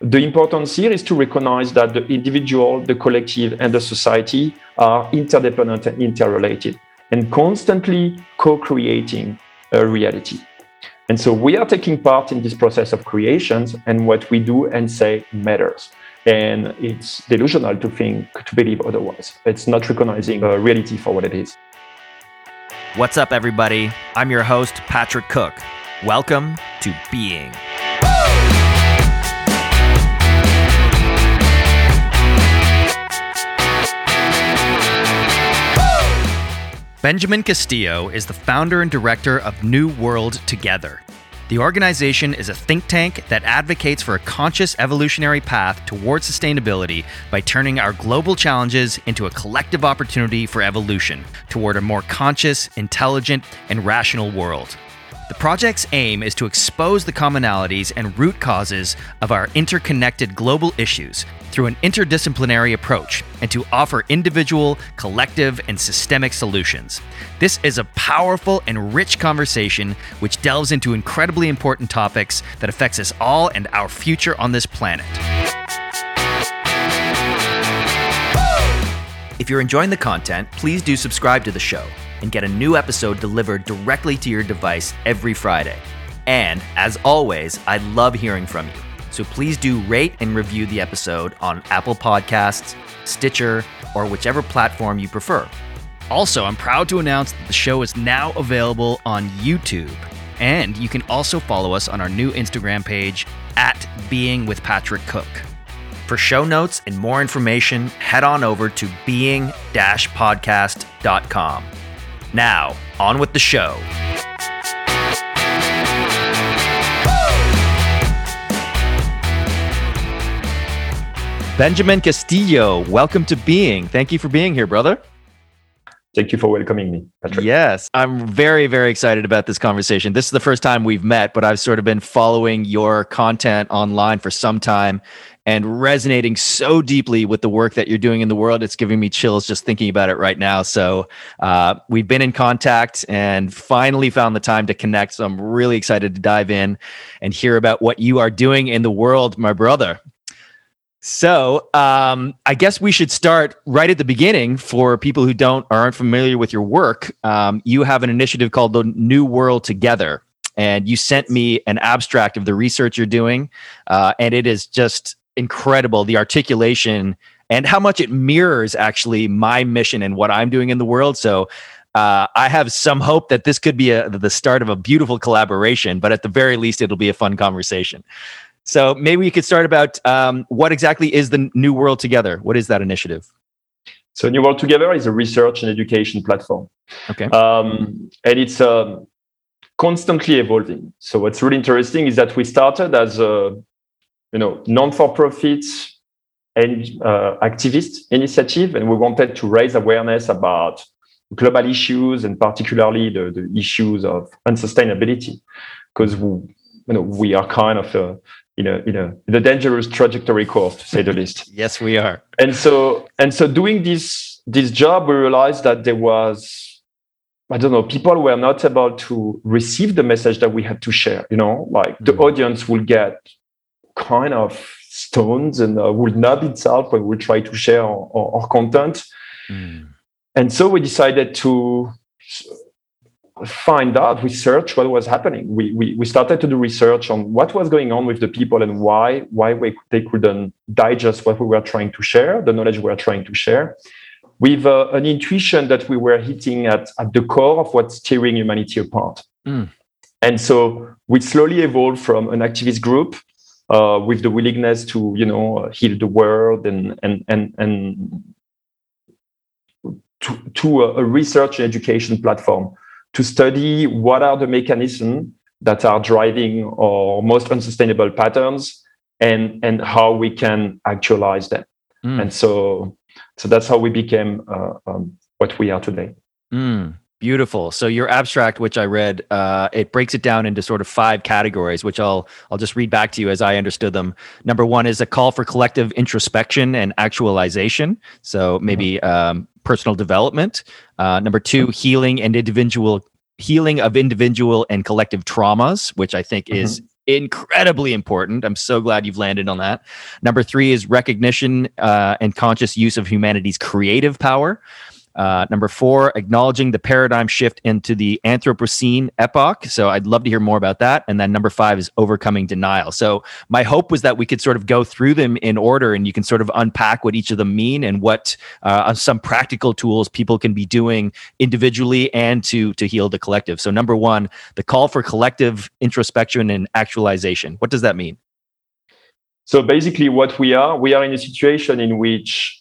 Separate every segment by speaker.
Speaker 1: the importance here is to recognize that the individual, the collective, and the society are interdependent and interrelated and constantly co creating a reality. And so we are taking part in this process of creations, and what we do and say matters. And it's delusional to think, to believe otherwise. It's not recognizing a reality for what it is.
Speaker 2: What's up, everybody? I'm your host, Patrick Cook. Welcome to Being. Benjamin Castillo is the founder and director of New World Together. The organization is a think tank that advocates for a conscious evolutionary path towards sustainability by turning our global challenges into a collective opportunity for evolution toward a more conscious, intelligent, and rational world. The project's aim is to expose the commonalities and root causes of our interconnected global issues through an interdisciplinary approach and to offer individual, collective, and systemic solutions. This is a powerful and rich conversation which delves into incredibly important topics that affects us all and our future on this planet. If you're enjoying the content, please do subscribe to the show and get a new episode delivered directly to your device every Friday. And as always, I love hearing from you. So please do rate and review the episode on Apple Podcasts, Stitcher, or whichever platform you prefer. Also, I'm proud to announce that the show is now available on YouTube. And you can also follow us on our new Instagram page at Being with Patrick Cook. For show notes and more information, head on over to being podcast.com. Now, on with the show. Benjamin Castillo, welcome to Being. Thank you for being here, brother.
Speaker 1: Thank you for welcoming me,
Speaker 2: Patrick. Yes, I'm very, very excited about this conversation. This is the first time we've met, but I've sort of been following your content online for some time and resonating so deeply with the work that you're doing in the world. It's giving me chills just thinking about it right now. So uh, we've been in contact and finally found the time to connect. So I'm really excited to dive in and hear about what you are doing in the world, my brother. So, um, I guess we should start right at the beginning for people who don't or aren't familiar with your work. Um, you have an initiative called the New World Together, and you sent me an abstract of the research you're doing, uh, and it is just incredible the articulation and how much it mirrors actually my mission and what I'm doing in the world. So uh, I have some hope that this could be a, the start of a beautiful collaboration, but at the very least, it'll be a fun conversation. So maybe we could start about um, what exactly is the New World Together? What is that initiative?
Speaker 1: So New World Together is a research and education platform.
Speaker 2: Okay.
Speaker 1: Um, and it's um, constantly evolving. So what's really interesting is that we started as a you know, non-for-profit and uh, activist initiative, and we wanted to raise awareness about global issues and particularly the, the issues of unsustainability, because we, you know, we are kind of a, in know, a in a dangerous trajectory course, to say the least.
Speaker 2: yes, we are.
Speaker 1: And so and so, doing this this job, we realized that there was I don't know, people were not able to receive the message that we had to share. You know, like the mm-hmm. audience will get kind of stones and uh, will nub itself when we try to share our, our, our content. Mm. And so we decided to find out, research what was happening. We, we, we started to do research on what was going on with the people and why, why we, they couldn't digest what we were trying to share, the knowledge we were trying to share, with uh, an intuition that we were hitting at, at the core of what's tearing humanity apart. Mm. And so we slowly evolved from an activist group uh, with the willingness to you know heal the world and and and and to, to a, a research and education platform to study what are the mechanisms that are driving our most unsustainable patterns and and how we can actualize them mm. and so so that's how we became uh, um, what we are today
Speaker 2: mm. Beautiful. So your abstract, which I read, uh, it breaks it down into sort of five categories, which I'll I'll just read back to you as I understood them. Number one is a call for collective introspection and actualization. So maybe mm-hmm. um, personal development. Uh, number two, healing and individual healing of individual and collective traumas, which I think mm-hmm. is incredibly important. I'm so glad you've landed on that. Number three is recognition uh, and conscious use of humanity's creative power. Uh, number four, acknowledging the paradigm shift into the Anthropocene epoch. So I'd love to hear more about that. And then number five is overcoming denial. So my hope was that we could sort of go through them in order and you can sort of unpack what each of them mean and what uh, some practical tools people can be doing individually and to, to heal the collective. So number one, the call for collective introspection and actualization. What does that mean?
Speaker 1: So basically, what we are, we are in a situation in which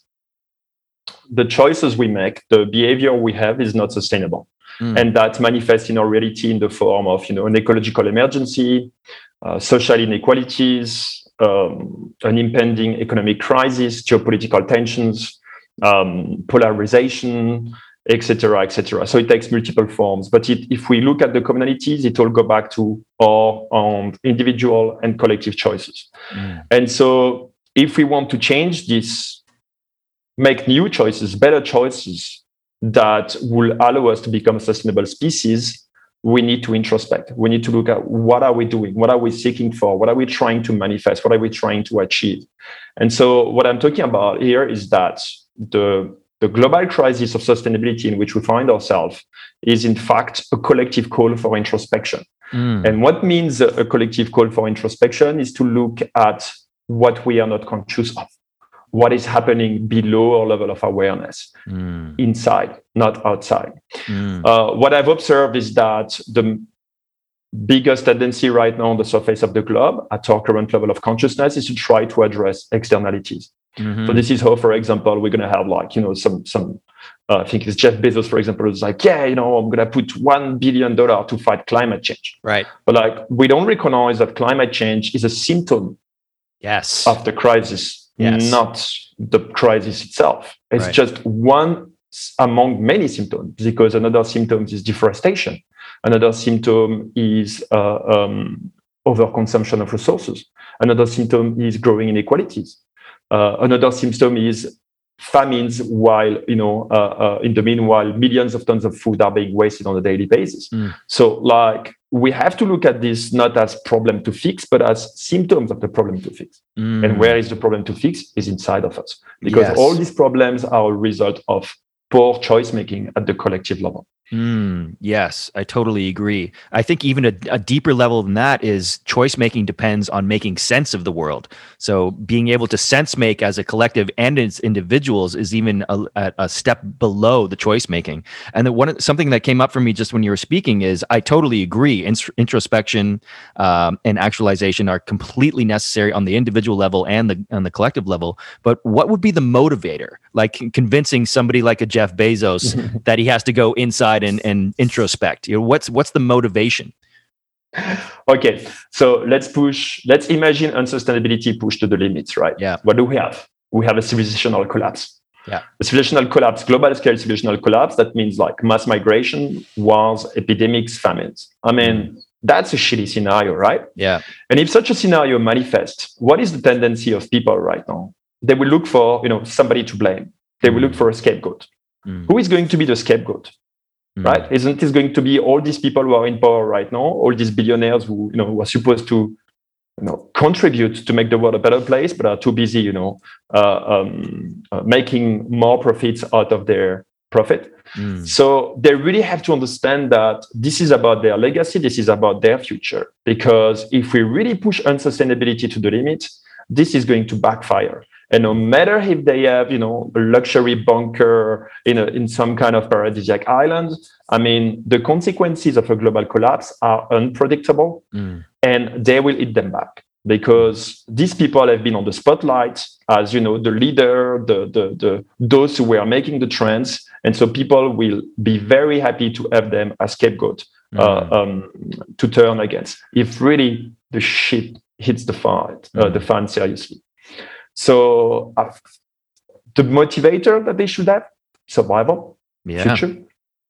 Speaker 1: the choices we make, the behavior we have is not sustainable. Mm. And that manifests in our reality in the form of you know, an ecological emergency, uh, social inequalities, um, an impending economic crisis, geopolitical tensions, um, polarization, etc., etc. So it takes multiple forms. But it, if we look at the commonalities, it all go back to our um, individual and collective choices. Mm. And so if we want to change this make new choices, better choices that will allow us to become a sustainable species, we need to introspect. We need to look at what are we doing? What are we seeking for? What are we trying to manifest? What are we trying to achieve? And so what I'm talking about here is that the the global crisis of sustainability in which we find ourselves is in fact a collective call for introspection. Mm. And what means a collective call for introspection is to look at what we are not conscious of what is happening below our level of awareness mm. inside, not outside. Mm. Uh, what I've observed is that the biggest tendency right now on the surface of the globe at our current level of consciousness is to try to address externalities. Mm-hmm. So this is how, for example, we're going to have like, you know, some, some, uh, I think it's Jeff Bezos, for example, is like, yeah, you know, I'm going to put $1 billion to fight climate change.
Speaker 2: Right.
Speaker 1: But like, we don't recognize that climate change is a symptom
Speaker 2: yes.
Speaker 1: of the crisis yes. not the crisis itself. It's right. just one among many symptoms because another symptom is deforestation. Another symptom is uh, um, overconsumption of resources. Another symptom is growing inequalities. Uh, another symptom is famines while you know uh, uh, in the meanwhile millions of tons of food are being wasted on a daily basis mm. so like we have to look at this not as problem to fix but as symptoms of the problem to fix mm. and where is the problem to fix is inside of us because yes. all these problems are a result of poor choice making at the collective level
Speaker 2: Mm, yes, I totally agree. I think even a, a, deeper level than that is choice making depends on making sense of the world. So being able to sense make as a collective and as individuals is even a, a step below the choice making. And the one something that came up for me just when you were speaking is I totally agree. introspection um, and actualization are completely necessary on the individual level and the on the collective level. But what would be the motivator? Like convincing somebody like a Jeff Bezos that he has to go inside and, and introspect? You know, what's what's the motivation?
Speaker 1: Okay, so let's push. Let's imagine unsustainability pushed to the limits, right?
Speaker 2: Yeah.
Speaker 1: What do we have? We have a civilizational collapse.
Speaker 2: Yeah.
Speaker 1: A civilizational collapse, global scale civilizational collapse. That means like mass migration, wars, epidemics, famines. I mean, mm. that's a shitty scenario, right?
Speaker 2: Yeah.
Speaker 1: And if such a scenario manifests, what is the tendency of people right now? They will look for, you know, somebody to blame. They will look for a scapegoat. Mm. Who is going to be the scapegoat? Mm. right? Isn't this going to be all these people who are in power right now, all these billionaires who you know who are supposed to you know contribute to make the world a better place, but are too busy, you know, uh, um, uh, making more profits out of their profit. Mm. So they really have to understand that this is about their legacy, this is about their future. Because if we really push unsustainability to the limit, this is going to backfire. And no matter if they have, you know, a luxury bunker in a, in some kind of paradisiac island, I mean, the consequences of a global collapse are unpredictable, mm. and they will eat them back because these people have been on the spotlight as you know the leader, the the, the those who were making the trends, and so people will be very happy to have them as scapegoat mm. uh, um, to turn against if really the shit hits the fan, uh, mm. the fan seriously. So uh, the motivator that they should have, survival,
Speaker 2: yeah.
Speaker 1: future.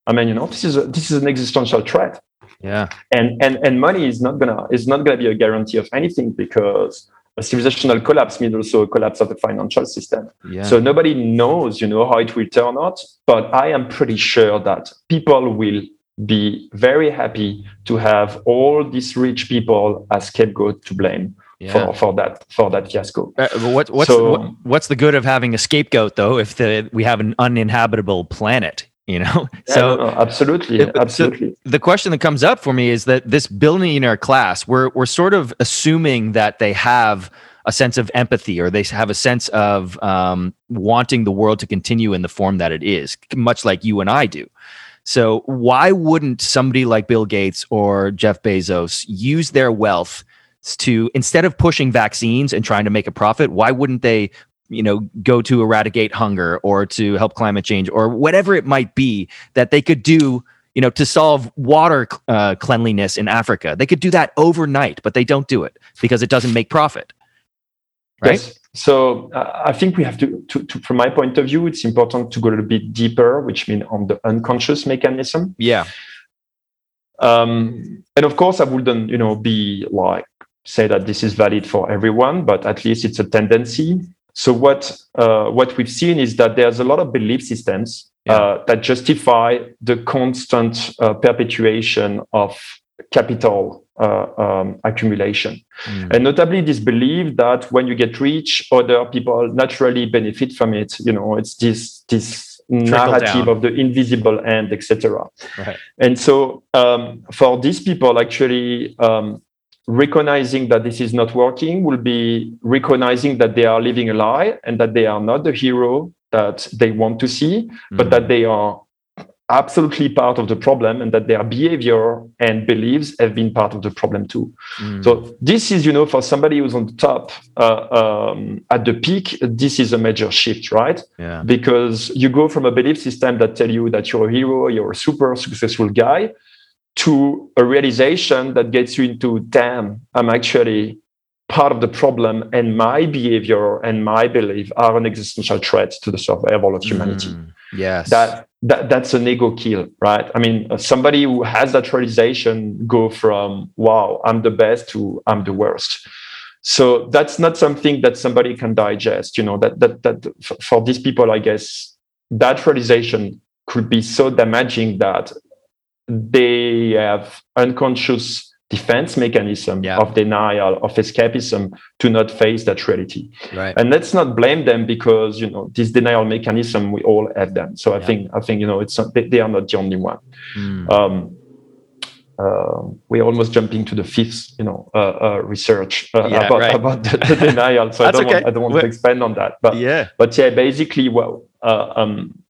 Speaker 1: I mean, you know, this is a, this is an existential threat.
Speaker 2: Yeah.
Speaker 1: And and and money is not gonna is not gonna be a guarantee of anything because a civilizational collapse means also a collapse of the financial system.
Speaker 2: Yeah.
Speaker 1: So nobody knows, you know, how it will turn out. But I am pretty sure that people will be very happy to have all these rich people as scapegoat to blame yeah. for, for that for that fiasco.
Speaker 2: Uh, what, what's so, what, what's the good of having a scapegoat though if the, we have an uninhabitable planet? You know,
Speaker 1: yeah, so no, no, absolutely, absolutely.
Speaker 2: So the question that comes up for me is that this billionaire class, we're we're sort of assuming that they have a sense of empathy or they have a sense of um, wanting the world to continue in the form that it is, much like you and I do. So, why wouldn't somebody like Bill Gates or Jeff Bezos use their wealth to, instead of pushing vaccines and trying to make a profit, why wouldn't they you know go to eradicate hunger or to help climate change or whatever it might be that they could do you know to solve water uh, cleanliness in africa they could do that overnight but they don't do it because it doesn't make profit right? Yes.
Speaker 1: So uh, I think we have to, to, to, from my point of view, it's important to go a little bit deeper, which means on the unconscious mechanism.
Speaker 2: Yeah.
Speaker 1: Um, and of course, I wouldn't, you know, be like say that this is valid for everyone, but at least it's a tendency. So what uh, what we've seen is that there's a lot of belief systems yeah. uh, that justify the constant uh, perpetuation of capital uh, um, accumulation. Mm. And notably, this belief that when you get rich, other people naturally benefit from it. You know, it's this this narrative down. of the invisible hand, etc. Right. And so, um, for these people, actually. Um, recognizing that this is not working will be recognizing that they are living a lie and that they are not the hero that they want to see, mm. but that they are absolutely part of the problem and that their behavior and beliefs have been part of the problem too. Mm. So this is, you know, for somebody who's on the top uh, um, at the peak, this is a major shift, right?
Speaker 2: Yeah.
Speaker 1: Because you go from a belief system that tell you that you're a hero, you're a super successful guy, to a realization that gets you into, damn, I'm actually part of the problem and my behavior and my belief are an existential threat to the survival of humanity. Mm.
Speaker 2: Yes.
Speaker 1: That that that's an ego kill, right? I mean, uh, somebody who has that realization go from "Wow, I'm the best" to "I'm the worst." So that's not something that somebody can digest. You know that that that for these people, I guess that realization could be so damaging that they have unconscious defense mechanism yeah. of denial of escapism to not face that reality
Speaker 2: right
Speaker 1: and let's not blame them because you know this denial mechanism we all have them so i yeah. think i think you know it's they, they, are not the only one mm. um, uh, we're almost jumping to the fifth, you know, uh, uh, research uh, yeah, about, right. about the, the denial. So I don't okay. want, I don't want to expand on that. But
Speaker 2: yeah,
Speaker 1: but yeah, basically, well, uh, um,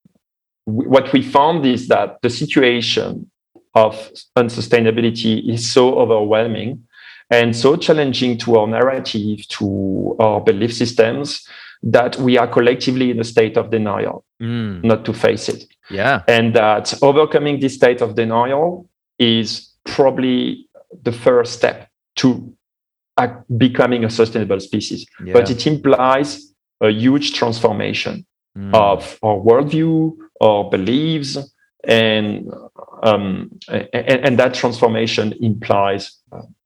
Speaker 1: what we found is that the situation of unsustainability is so overwhelming and so challenging to our narrative, to our belief systems, that we are collectively in a state of denial, mm. not to face it.
Speaker 2: Yeah.
Speaker 1: And that overcoming this state of denial is probably the first step to becoming a sustainable species. Yeah. But it implies a huge transformation mm. of our worldview, our beliefs, and um, and, and, that transformation implies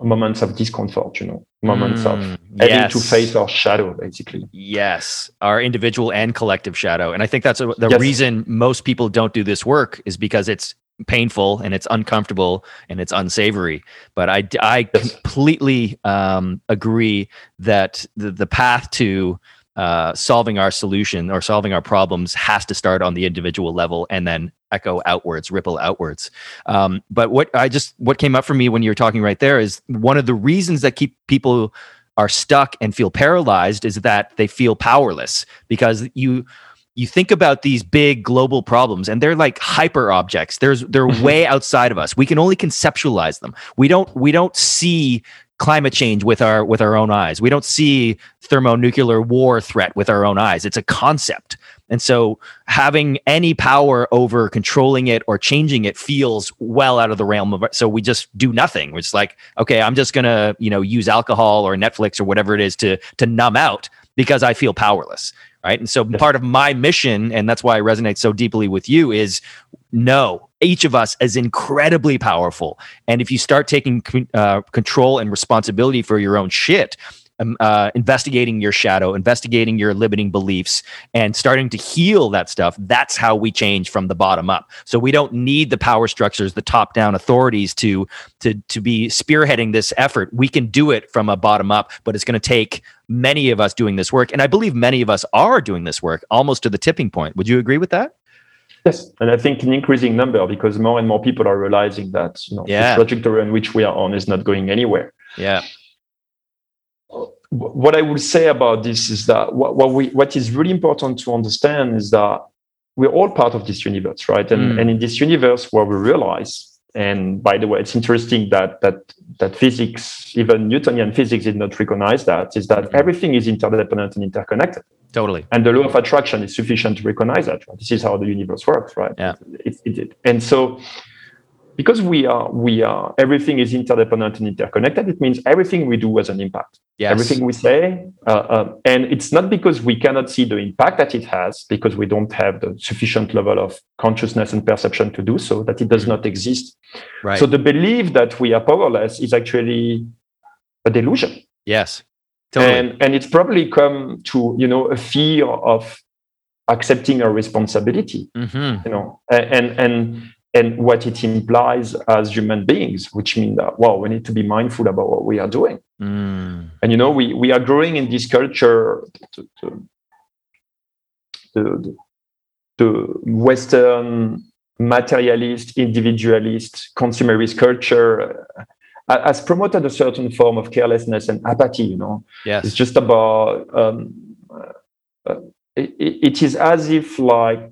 Speaker 1: moments of discomfort you know moments mm, of having yes. to face our shadow basically
Speaker 2: yes our individual and collective shadow and i think that's a, the yes. reason most people don't do this work is because it's painful and it's uncomfortable and it's unsavory but i i yes. completely um, agree that the, the path to uh, solving our solution or solving our problems has to start on the individual level and then echo outwards, ripple outwards. Um, but what I just what came up for me when you were talking right there is one of the reasons that keep people are stuck and feel paralyzed is that they feel powerless because you you think about these big global problems and they're like hyper objects. There's they're way outside of us. We can only conceptualize them. We don't we don't see climate change with our with our own eyes. We don't see thermonuclear war threat with our own eyes. It's a concept. And so having any power over controlling it or changing it feels well out of the realm of so we just do nothing. It's like, okay, I'm just going to, you know, use alcohol or Netflix or whatever it is to to numb out because I feel powerless, right? And so part of my mission and that's why I resonate so deeply with you is no, each of us is incredibly powerful. And if you start taking uh, control and responsibility for your own shit, um, uh, investigating your shadow, investigating your limiting beliefs, and starting to heal that stuff. That's how we change from the bottom up. So we don't need the power structures, the top down authorities to to to be spearheading this effort. We can do it from a bottom up, but it's going to take many of us doing this work, and I believe many of us are doing this work almost to the tipping point. Would you agree with that?
Speaker 1: Yes, and I think an increasing number because more and more people are realizing that you know
Speaker 2: Yeah.
Speaker 1: the trajectory in which we are on is not going anywhere.
Speaker 2: Yeah.
Speaker 1: What I would say about this is that what, what we what is really important to understand is that we're all part of this universe, right? And
Speaker 2: Mm.
Speaker 1: and in this universe where we realize, and by the way, it's interesting that that that physics, even Newtonian physics, did not recognize that, is that
Speaker 2: Mhm.
Speaker 1: everything is interdependent and interconnected.
Speaker 2: Totally.
Speaker 1: and the law of attraction is sufficient to recognize that right? this is how the universe works right
Speaker 2: Yeah.
Speaker 1: it, it, it, and so because we are we are everything is interdependent and interconnected it means everything we do has an impact
Speaker 2: Yes.
Speaker 1: everything we say uh, uh, and it's not because we cannot see the impact that it has because we don't have the sufficient level of consciousness and perception to do so that it does not exist
Speaker 2: Right.
Speaker 1: so the belief that we are powerless is actually a delusion
Speaker 2: yes. Totally.
Speaker 1: and and it's probably come to you know a fear of accepting our responsibility
Speaker 2: hmm
Speaker 1: you know and and and what it implies as human beings which means that wow we need to be mindful about what we are doing
Speaker 2: Mm.
Speaker 1: and you know we we are growing in this culture the, the, the, the western materialist individualist consumerist culture uh, has promoted a certain form of carelessness and apathy you know
Speaker 2: Yes.
Speaker 1: it's just about um, uh, it, it is as if like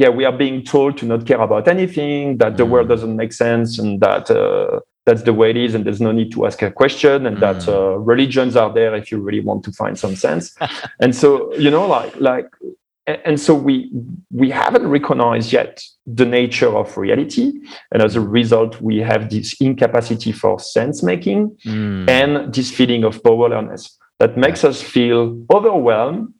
Speaker 1: yeah we are being told to not care about anything that the
Speaker 2: Mm.
Speaker 1: world doesn't make sense and that uh, that's the way it is and there's no need to ask a question and that
Speaker 2: Mm.
Speaker 1: uh, religions are there if you really want to find some sense and so you know like like and so we we haven't recognized yet the nature of reality and as a result we have this incapacity for sense making
Speaker 2: Mm.
Speaker 1: and this feeling of powerlessness that makes us feel overwhelmed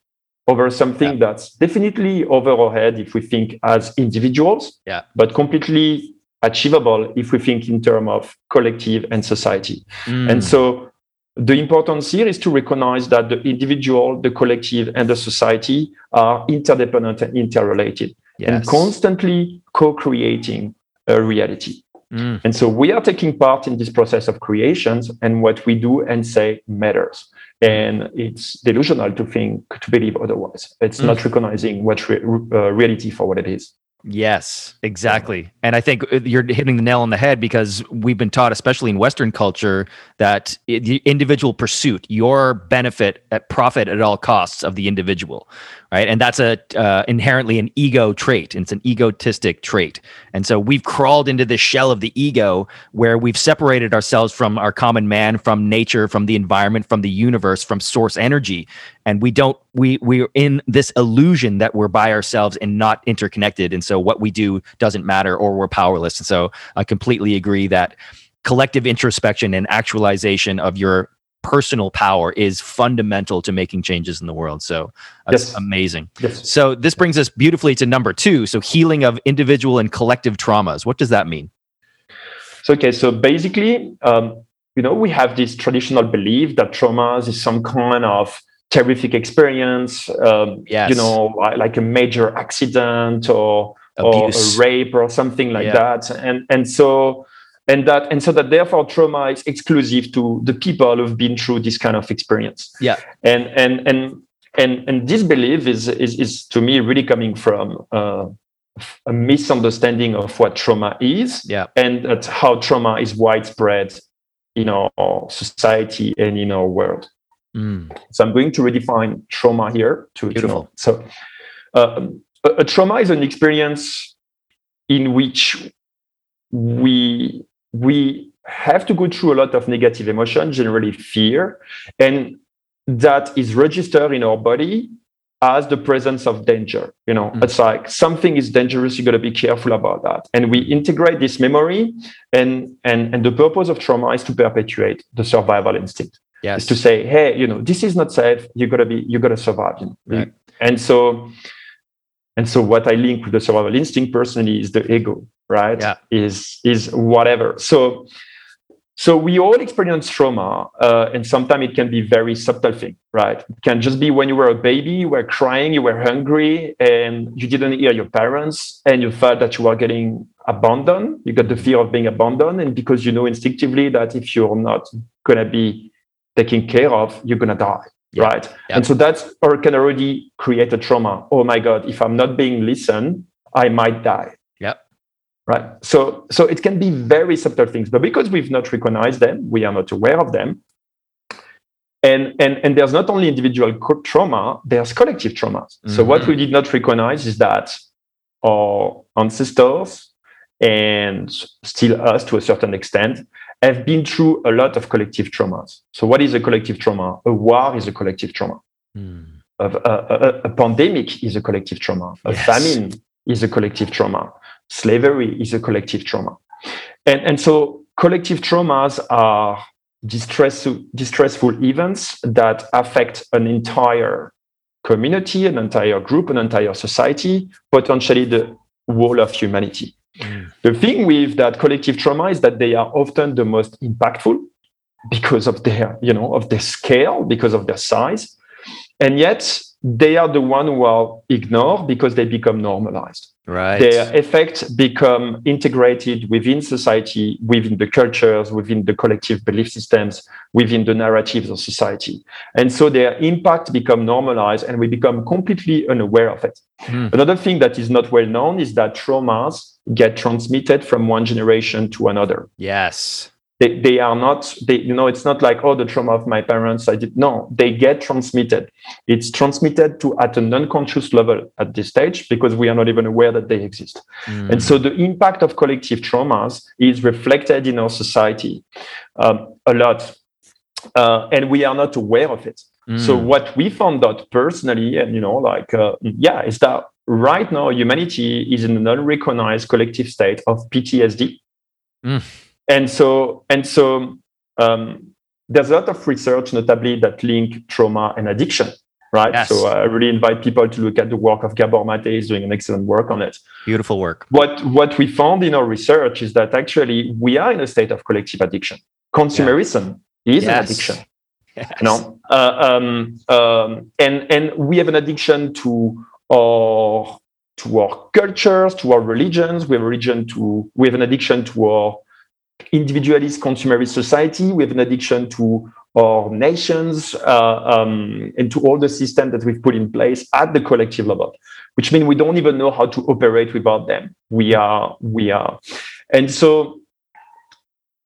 Speaker 1: over something that's definitely over our head if we think as individuals,
Speaker 2: Yeah.
Speaker 1: but completely achievable if we think in terms of collective and society.
Speaker 2: Mm.
Speaker 1: And so the importance here is to recognize that the individual, the collective, and the society are interdependent and interrelated and constantly co-creating a reality.
Speaker 2: Mm.
Speaker 1: And so we are taking part in this process of creations, and what we do and say matters. And it's delusional to think, to believe otherwise. It's
Speaker 2: Mm.
Speaker 1: not recognizing what re- uh, reality for what it is.
Speaker 2: Yes, exactly. And I think uh, you're hitting the nail on the head because we've been taught, especially in Western culture, that the individual pursuit, your benefit at profit at all costs of the individual, right? And that's a uh, inherently an ego trait. It's an egotistic trait. And so we've crawled into this shell of the ego where we've separated ourselves from our common man, from nature, from the environment, from the universe, from source energy, and we don't we we're in this illusion that we're by ourselves and not interconnected. And so what we do doesn't matter or we're powerless. And so i completely agree that collective introspection and actualization of your personal power is fundamental to making changes in the world. So that's
Speaker 1: Yes.
Speaker 2: amazing.
Speaker 1: Yes.
Speaker 2: so this brings us beautifully to number two. So healing of individual and collective traumas. What does that mean?
Speaker 1: So, okay, so basically, um, you know, we have this traditional belief that traumas is some kind of terrific experience, um,
Speaker 2: Yes.
Speaker 1: you know, like a major accident or or a rape or something like
Speaker 2: Yeah.
Speaker 1: that, and and so and that and so that therefore trauma is exclusive to the people who've been through this kind of experience.
Speaker 2: Yeah.
Speaker 1: and and and and and this belief is is, is to me really coming from. Uh, a misunderstanding of what trauma is
Speaker 2: yeah
Speaker 1: and how trauma is widespread in our society and in our world.
Speaker 2: Mm.
Speaker 1: So I'm going to redefine trauma here. To,
Speaker 2: Beautiful.
Speaker 1: So um, a, a trauma is an experience in which we we have to go through a lot of negative emotion, generally fear, and that is registered in our body as the presence of danger. You know,
Speaker 2: Mm.
Speaker 1: it's like something is dangerous. You got to be careful about that. And we integrate this memory, and and and the purpose of trauma is to perpetuate the survival instinct.
Speaker 2: Yes
Speaker 1: Is to say, hey, you know, this is not safe. You gotta be, you gotta survive. You know?
Speaker 2: Right.
Speaker 1: And so, and so, what I link with the survival instinct personally is the ego, right?
Speaker 2: Yeah.
Speaker 1: Is is whatever. So so we all experience trauma, uh, and sometimes it can be very subtle thing, right? It can just be when you were a baby, you were crying, you were hungry, and you didn't hear your parents, and you felt that you were getting abandoned. You got the fear of being abandoned, and because you know instinctively that if you're not gonna be taken care of, you're gonna die, yeah. right? Yeah. And so that's or can already create a trauma. Oh my God, if I'm not being listened, I might die Yeah. right so so it can be very subtle things but because we've not recognized them we are not aware of them and and and there's not only individual trauma there's collective traumas mm-hmm. so what mm-hmm. we did not recognize is that our ancestors and still us to a certain extent have been through a lot of collective traumas so what is a collective trauma a war is a collective trauma mm. a, a, a, pandemic is a collective trauma a yes. famine is a collective trauma slavery is a collective trauma. And, and so collective traumas are distress, distressful events that affect an entire community, an entire group, an entire society, potentially the whole of humanity. Mm. The thing with that collective trauma is that they are often the most impactful because of their, you know, of their scale, because of their size. And yet they are the one who are ignored because they become normalized.
Speaker 2: Right.
Speaker 1: Their effects become integrated within society, within the cultures, within the collective belief systems, within the narratives of society. And so their impact become normalized and we become completely unaware of it. Mm. Another thing that is not well known is that traumas get transmitted from one generation to another.
Speaker 2: Yes
Speaker 1: they, they are not they you know it's not like oh the trauma of my parents i did no they get transmitted. It's transmitted to at an unconscious level at this stage because we are not even aware that they exist. Mm. and so the impact of collective traumas is reflected in our society um, a lot uh, and we are not aware of it. Mm. so what we found out personally and you know like uh, yeah is that right now humanity is in an unrecognized collective state of ptsd mm and so and so um, there's a lot of research, notably that link trauma and addiction. Right. Yes. So I really invite people to look at the work of Gabor Mate. He's doing an excellent work on it.
Speaker 2: Beautiful work.
Speaker 1: What what we found in our research is that actually we are in a state of collective addiction. Consumerism yeah. is yes. an addiction. Yes. You know, uh, um, um, and and we have an addiction to our to our cultures, to our religions. We have a religion to we have an addiction to our individualist consumerist society with an addiction to our nations uh, um, and to all the systems that we've put in place at the collective level, which means we don't even know how to operate without them. We are, we are, and so,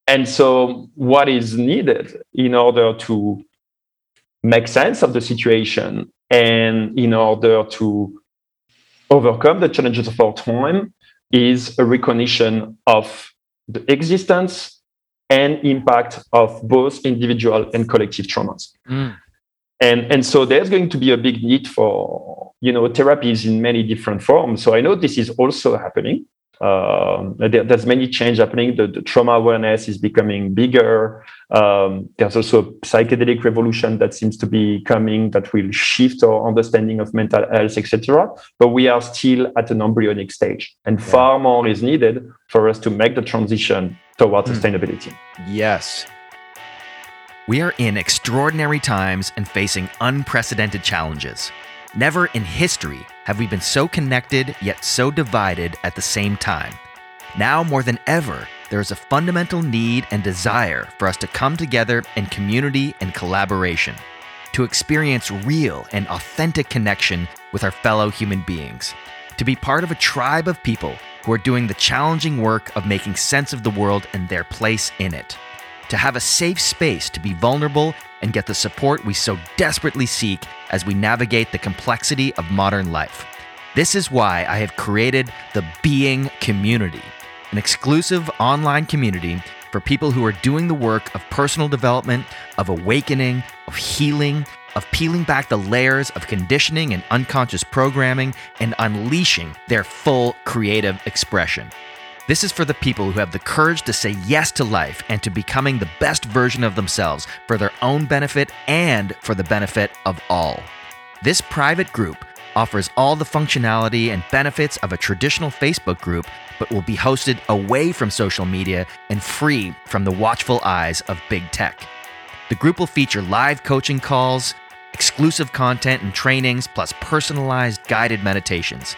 Speaker 1: and so, what is needed in order to make sense of the situation and in order to overcome the challenges of our time is a recognition of the existence and impact of both individual and collective traumas. Mm. And, and so there's going to be a big need for you know therapies in many different forms. So I know this is also happening. Um, there, there's many change happening. The, the, trauma awareness is becoming bigger. Um, there's also a psychedelic revolution that seems to be coming that will shift our understanding of mental health, etc. But we are still at an embryonic stage, and yeah. far more is needed for us to make the transition towards mm. sustainability.
Speaker 2: Yes. We are in extraordinary times and facing unprecedented challenges. Never in history have we been so connected yet so divided at the same time. Now more than ever, there is a fundamental need and desire for us to come together in community and collaboration, to experience real and authentic connection with our fellow human beings, to be part of a tribe of people who are doing the challenging work of making sense of the world and their place in it, to have a safe space to be vulnerable and get the support we so desperately seek as we navigate the complexity of modern life. This is why I have created the Being Community, an exclusive online community for people who are doing the work of personal development, of awakening, of healing, of peeling back the layers of conditioning and unconscious programming and unleashing their full creative expression. This is for the people who have the courage to say yes to life and to becoming the best version of themselves for their own benefit and for the benefit of all. This private group offers all the functionality and benefits of a traditional Facebook group, but will be hosted away from social media and free from the watchful eyes of big tech. The group will feature live coaching calls, exclusive content and trainings, plus personalized guided meditations.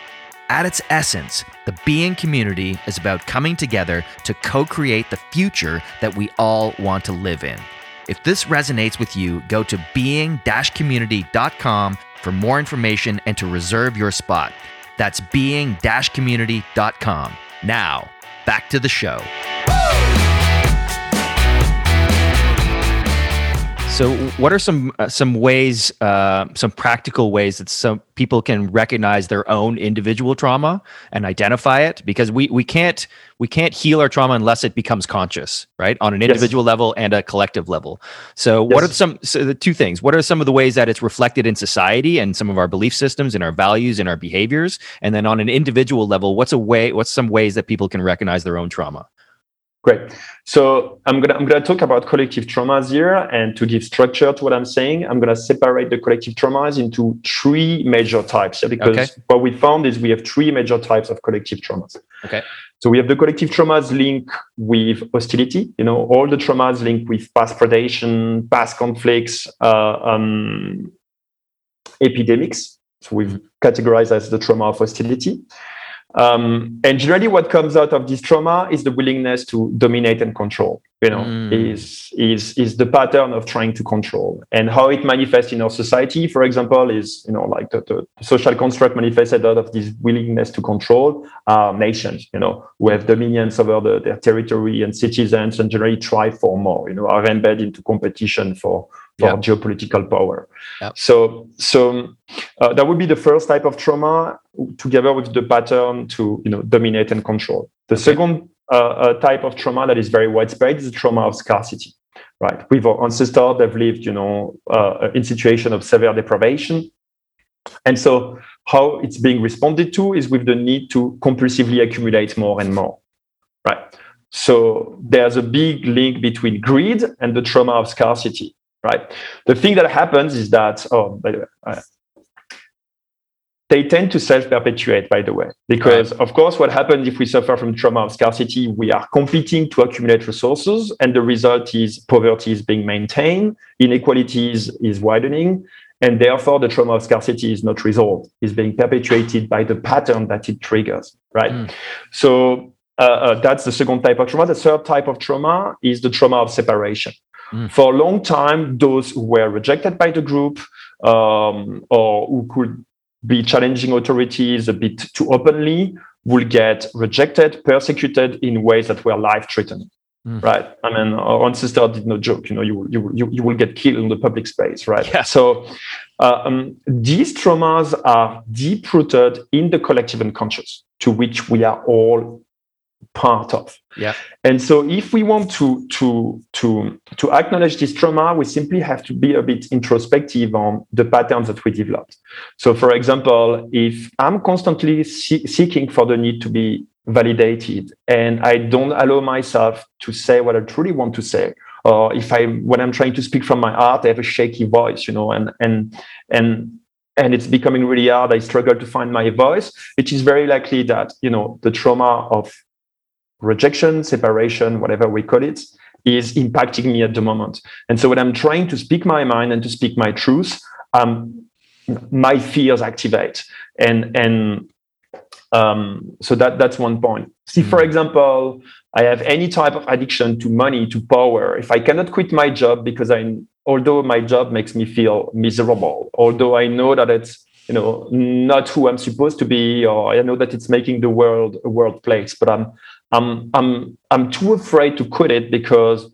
Speaker 2: At its essence, the Being community is about coming together to co create the future that we all want to live in. If this resonates with you, go to being community.com for more information and to reserve your spot. That's being community.com. Now, back to the show. So, what are some uh, some ways, uh, some practical ways that some people can recognize their own individual trauma and identify it? Because we we can't we can't heal our trauma unless it becomes conscious, right, on an individual yes. level and a collective level. So, yes. what are some so the two things? What are some of the ways that it's reflected in society and some of our belief systems and our values and our behaviors? And then on an individual level, what's a way? What's some ways that people can recognize their own trauma?
Speaker 1: Great. So I'm gonna I'm gonna talk about collective traumas here, and to give structure to what I'm saying, I'm gonna separate the collective traumas into three major types. Yeah, because okay. what we found is we have three major types of collective traumas.
Speaker 2: Okay.
Speaker 1: So we have the collective traumas linked with hostility. You know, all the traumas linked with past predation, past conflicts, uh, um, epidemics. So we've categorized as the trauma of hostility. Um, and generally, what comes out of this trauma is the willingness to dominate and control. You know, mm. is is is the pattern of trying to control, and how it manifests in our society. For example, is you know like the, the social construct manifested out of this willingness to control are nations. You know, who have dominions over the, their territory and citizens, and generally try for more. You know, are embedded into competition for for yep. geopolitical power. Yep. So, so uh, that would be the first type of trauma, together with the pattern to you know dominate and control. The okay. second uh, uh, type of trauma that is very widespread is the trauma of scarcity. Right, with our ancestors, they've lived, you know, uh, in situation of severe deprivation, and so how it's being responded to is with the need to compulsively accumulate more and more. Right. So there's a big link between greed and the trauma of scarcity right? The thing that happens is that, oh, by the way, uh, they tend to self-perpetuate, by the way, because right. of course, what happens if we suffer from trauma of scarcity, we are competing to accumulate resources, and the result is poverty is being maintained, inequalities is widening, and therefore the trauma of scarcity is not resolved, is being perpetuated by the pattern that it triggers, right? Mm. So uh, uh, that's the second type of trauma. The third type of trauma is the trauma of separation. Mm. For a long time, those who were rejected by the group um, or who could be challenging authorities a bit too openly will get rejected, persecuted in ways that were life threatening. Mm. Right. I mean, our ancestor did not joke. You know, you you you, you will get killed in the public space. Right.
Speaker 2: Yeah.
Speaker 1: So uh, um, these traumas are deep rooted in the collective unconscious, to which we are all part of.
Speaker 2: Yeah.
Speaker 1: And so if we want to to to to acknowledge this trauma, we simply have to be a bit introspective on the patterns that we developed. So for example, if I'm constantly see- seeking for the need to be validated and I don't allow myself to say what I truly want to say, or if I when I'm trying to speak from my heart, I have a shaky voice, you know, and and and and it's becoming really hard. I struggle to find my voice. It is very likely that you know the trauma of rejection, separation, whatever we call it, is impacting me at the moment. And so when I'm trying to speak my mind and to speak my truth, um, my fears activate. And and um, so that that's one point. See, for hmm. example, I have any type of addiction to money, to power. If I cannot quit my job because I, although my job makes me feel miserable, although I know that it's you know not who I'm supposed to be, or I know that it's making the world a world place, but I'm I'm I'm I'm too afraid to quit it because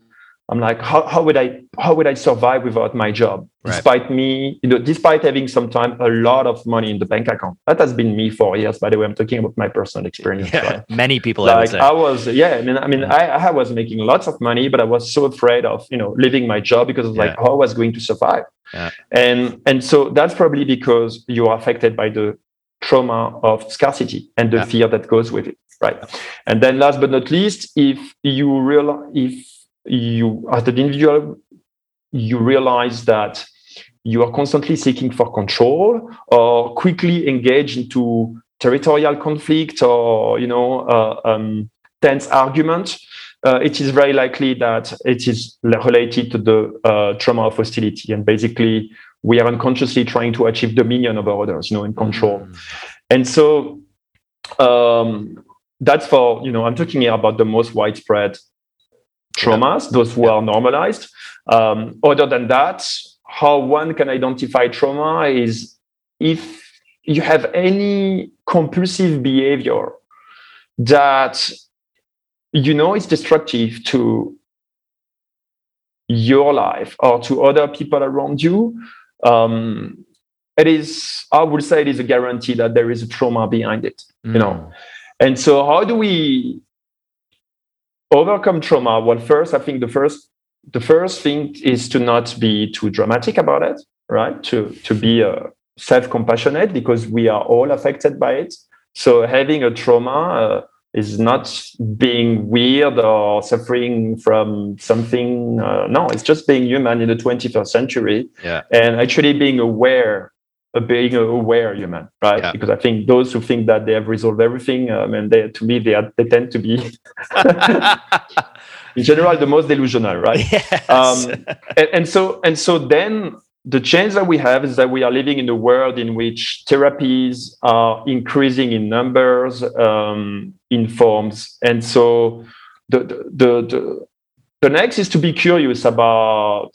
Speaker 1: I'm like, how, how would I how would I survive without my job? Right. Despite me, you know, despite having sometimes a lot of money in the bank account. That has been me for years. By the way, I'm talking about my personal experience.
Speaker 2: Yeah, right? Many people
Speaker 1: like I, I, was, yeah. I mean, I mean, I, I, was making lots of money, but I was so afraid of you know leaving my job because of yeah. like how I was going to survive.
Speaker 2: Yeah.
Speaker 1: And and so that's probably because you are affected by the trauma of scarcity and the fear that goes with it right and then last but not least if you realize if you as an individual you realize that you are constantly seeking for control or quickly engage into territorial conflict or you know uh, um, tense argument, uh, it is very likely that it is related to the uh, trauma of hostility. And basically, we are unconsciously trying to achieve dominion over others, you know, and control. Mm. And so um, that's for, you know, I'm talking here about the most widespread traumas, yeah. those who yeah. are normalized. Um, other than that, how one can identify trauma is if you have any compulsive behavior that you know it's destructive to your life or to other people around you um, it is i would say it is a guarantee that there is a trauma behind it mm. you know mm. And so how do we overcome trauma well first i think the first the first thing is to not be too dramatic about it right to to be uh, self-compassionate because we are all affected by it so having a trauma uh, is not being weird or suffering from something. Uh, no, it's just being human in the 21st century.
Speaker 2: Yeah.
Speaker 1: And actually being aware, uh, being aware human, right? Yeah. Because I think those who think that they have resolved everything, um, and they, to me, they, are, they tend to be, in general, the most delusional, right?
Speaker 2: Yes. Um,
Speaker 1: and, and so, and so then the change that we have is that we are living in a world in which therapies are increasing in numbers, um, in forms, and so the, the the the next is to be curious about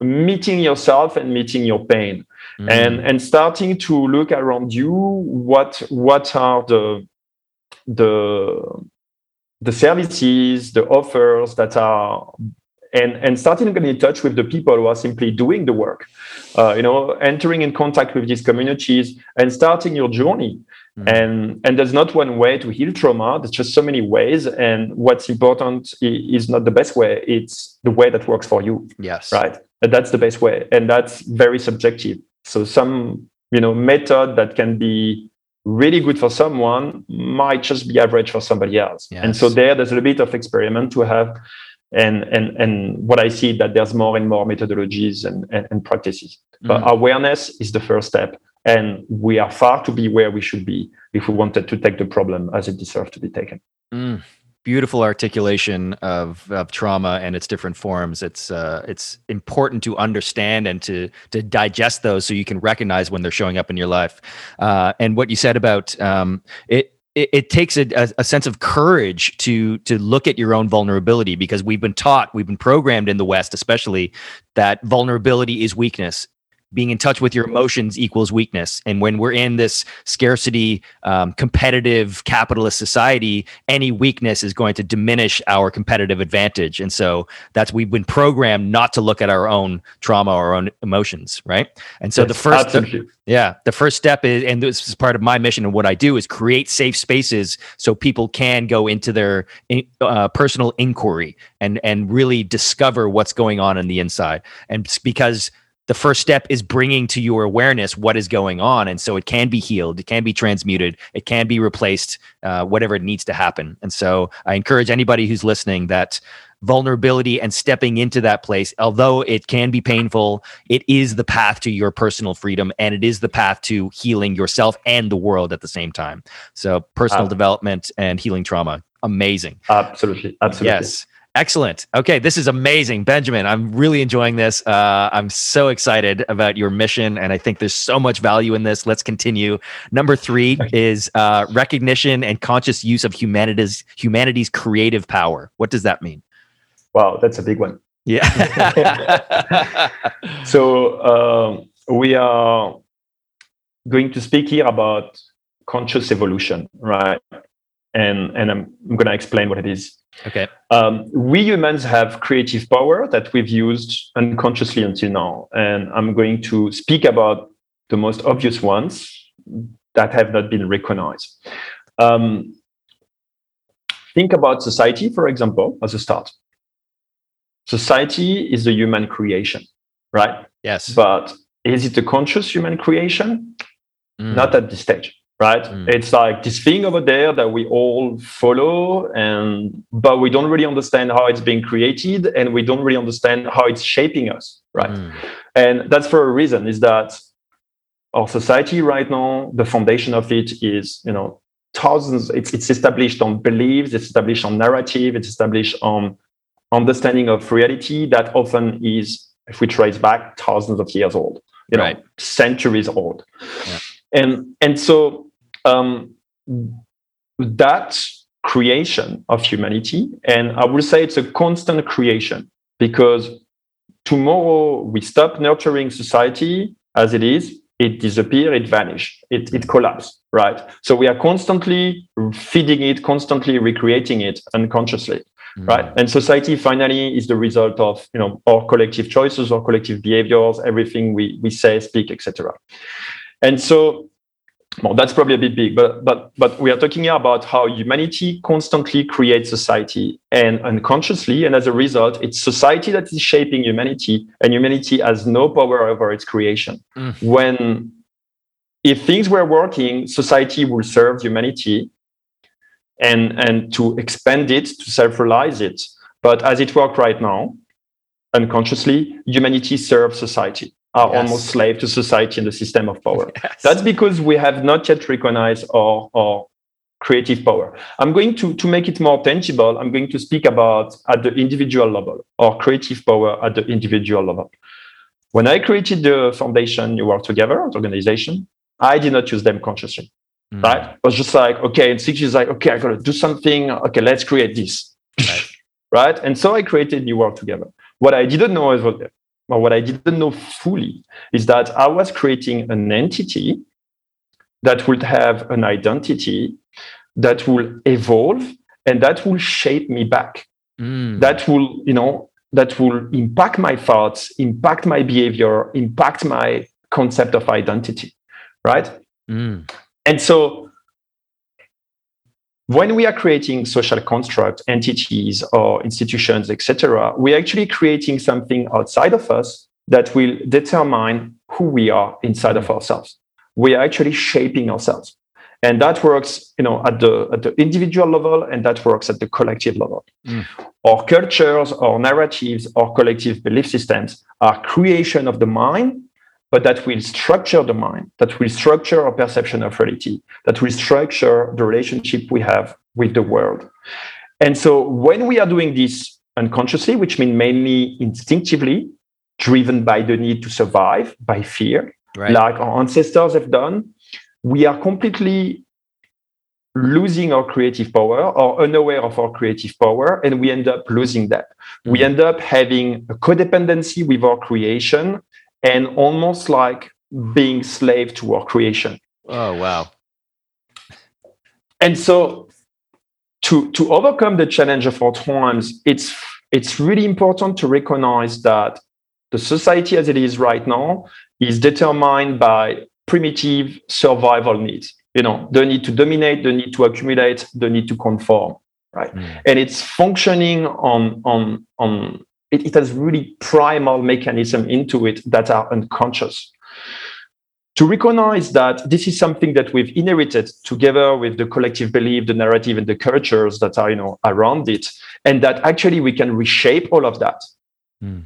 Speaker 1: meeting yourself and meeting your pain, mm. and and starting to look around you. What what are the the the services, the offers that are and and starting getting in touch with the people who are simply doing the work uh, you know entering in contact with these communities and starting your journey. Mm-hmm. and and there's not one way to heal trauma. There's just so many ways. And what's important is not the best way. It's the way that works for you.
Speaker 2: Yes.
Speaker 1: Right? And that's the best way. And that's very subjective so some you know method that can be really good for someone might just be average for somebody else yes. and so there there's a little bit of experiment to have and and and what I see that there's more and more methodologies and and, and practices. Mm. But awareness is the first step, and we are far to be where we should be if we wanted to take the problem as it deserves to be taken.
Speaker 2: Mm. Beautiful articulation of, of trauma and its different forms. It's uh, it's important to understand and to to digest those so you can recognize when they're showing up in your life. Uh, and what you said about um, it it, takes a, a, a, sense of courage to to look at your own vulnerability because we've been taught, we've been programmed in the West, especially that vulnerability is weakness being in touch with your emotions equals weakness. And when we're in this scarcity, um, competitive capitalist society, any weakness is going to diminish our competitive advantage. And so that's we've been programmed not to look at our own trauma or our own emotions, right? And so yes, the first, the, yeah, the first step is, and this is part of my mission and what I do is create safe spaces so people can go into their uh, personal inquiry and and really discover what's going on in the inside. And because the first step is bringing to your awareness what is going on. And so it can be healed it can be transmuted it can be replaced uh, whatever it needs to happen. And so i encourage anybody who's listening that vulnerability and stepping into that place although it can be painful it is the path to your personal freedom and it is the path to healing yourself and the world at the same time. So personal uh, development and healing trauma amazing.
Speaker 1: Absolutely absolutely.
Speaker 2: Yes Excellent. Okay, this is amazing, Benjamin. I'm really enjoying this. Uh, I'm so excited about your mission, and I think there's so much value in this. Let's continue. Number three is uh, recognition and conscious use of humanity's humanity's creative power. What does that mean?
Speaker 1: Wow, that's a big one.
Speaker 2: Yeah.
Speaker 1: so um, we are going to speak here about conscious evolution, right? And and I'm, I'm going to explain what it is.
Speaker 2: Okay.
Speaker 1: Um, we humans have creative power that we've used unconsciously until now. And I'm going to speak about the most obvious ones that have not been recognized. Um, think about society, for example, as a start. Society is a human creation, right?
Speaker 2: Yes.
Speaker 1: But is it a conscious human creation? Mm. Not at this stage right mm. it's like this thing over there that we all follow and but we don't really understand how it's being created and we don't really understand how it's shaping us right mm. and that's for a reason is that our society right now the foundation of it is you know thousands it's, it's established on beliefs it's established on narrative it's established on understanding of reality that often is if we trace back thousands of years old you know right. centuries old yeah. and and so um, that creation of humanity and i would say it's a constant creation because tomorrow we stop nurturing society as it is it disappear it vanish it, it collapse right? So we are constantly feeding it constantly recreating it unconsciously mm. right? And society finally is the result of you know our collective choices our collective behaviors everything we we say speak etc and so well, that's probably a bit big, but but but we are talking here about how humanity constantly creates society and unconsciously, and as a result, it's society that is shaping humanity, and humanity has no power over its creation. Mm. When if things were working, society will serve humanity and and to expand it, to self-realize it. But as it works right now, unconsciously, humanity serves society are yes. almost slave to society and the system of power. Yes. That's because we have not yet recognized our, our creative power. I'm going to, to make it more tangible. I'm going to speak about at the individual level or creative power at the individual level. When I created the foundation You Work Together, organization, I did not use them consciously. Mm. Right? I was just like, okay, in six years, like, okay, I gotta do something. Okay, let's create this. Right. right? And so I created New Work Together. What I didn't know is what but what I didn't know fully is that I was creating an entity that would have an identity that will evolve and that will shape me back. Mm. That will, you know, that will impact my thoughts, impact my behavior, impact my concept of identity. Right. Mm. And so when we are creating social construct entities or institutions etc we're actually creating something outside of us that will determine who we are inside of ourselves. We are actually shaping ourselves. And that works you know at the at the individual level and that works at the collective level. Mm. our cultures our narratives our collective belief systems are creation of the mind but that will structure the mind, that will structure our perception of reality, that will structure the relationship we have with the world. And so when we are doing this unconsciously, which means mainly instinctively, driven by the need to survive, by fear, right. like our ancestors have done, we are completely losing our creative power or unaware of our creative power, and we end up losing that. Mm-hmm. We end up having a codependency with our creation and almost like being slave to our creation.
Speaker 2: Oh wow.
Speaker 1: And so to to overcome the challenge of our times, it's it's really important to recognize that the society as it is right now is determined by primitive survival needs. You know, the need to dominate, the need to accumulate, the need to conform, right? Mm. And it's functioning on on on it, it has really primal mechanism into it that are unconscious to recognize that this is something that we've inherited together with the collective belief, the narrative, and the cultures that are you know around it, and that actually we can reshape all of that mm.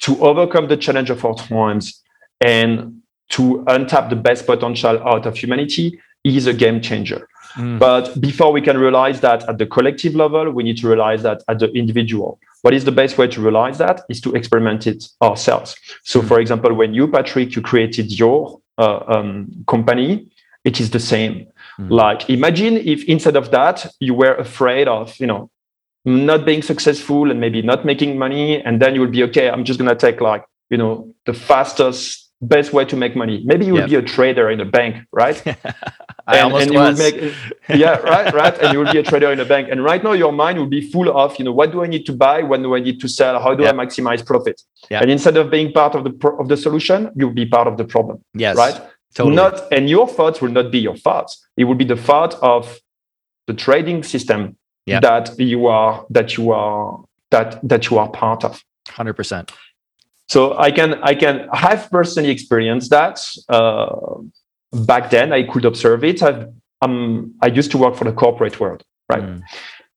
Speaker 1: to overcome the challenge of our times and to untap the best potential out of humanity is a game changer. Mm. But before we can realize that at the collective level, we need to realize that at the individual. What is the best way to realize that is to experiment it ourselves. So, mm. for example, when you, Patrick, you created your uh, um, company, it is the same. Mm. Like, imagine if instead of that, you were afraid of, you know, not being successful and maybe not making money, and then you will be okay. I'm just gonna take like, you know, the fastest best way to make money. Maybe you would yep. be a trader in a bank, right?
Speaker 2: I and, almost and was. Make,
Speaker 1: yeah, right, right. And you will be a trader in a bank. And right now, your mind will be full of, you know, what do I need to buy? When do I need to sell? How do yep. I maximize profit? Yep. And instead of being part of the pro- of the solution, you'll be part of the problem.
Speaker 2: Yes,
Speaker 1: right.
Speaker 2: Totally.
Speaker 1: Not and your thoughts will not be your thoughts. It will be the thought of the trading system that you are that you are that that you are part of.
Speaker 2: Hundred percent.
Speaker 1: So I can I can have personally experienced that. Uh, back then, I could observe it. I've, um, I used to work for the corporate world, right? Mm.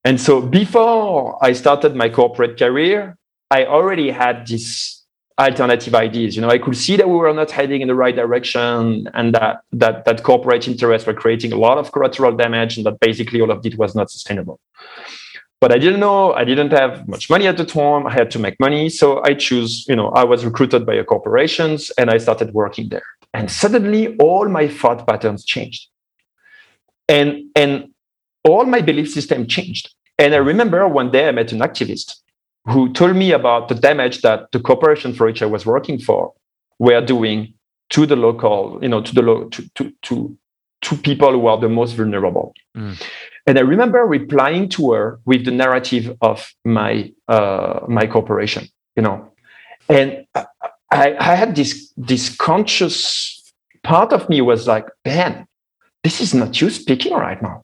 Speaker 1: And so before I started my corporate career, I already had this alternative ideas. You know, I could see that we were not heading in the right direction and that that that corporate interests were creating a lot of collateral damage and that basically all of it was not sustainable. But I didn't know, I didn't have much money at the time. I had to make money. So I choose, you know, I was recruited by a corporations and I started working there. And suddenly all my thought patterns changed. And and all my belief system changed. And I remember one day I met an activist who told me about the damage that the corporation for which I was working for were doing to the local, you know, to the lo- to, to to to people who are the most vulnerable. Mm. And I remember replying to her with the narrative of my uh, my corporation, you know, and I, I had this this conscious part of me was like, Ben, this is not you speaking right now,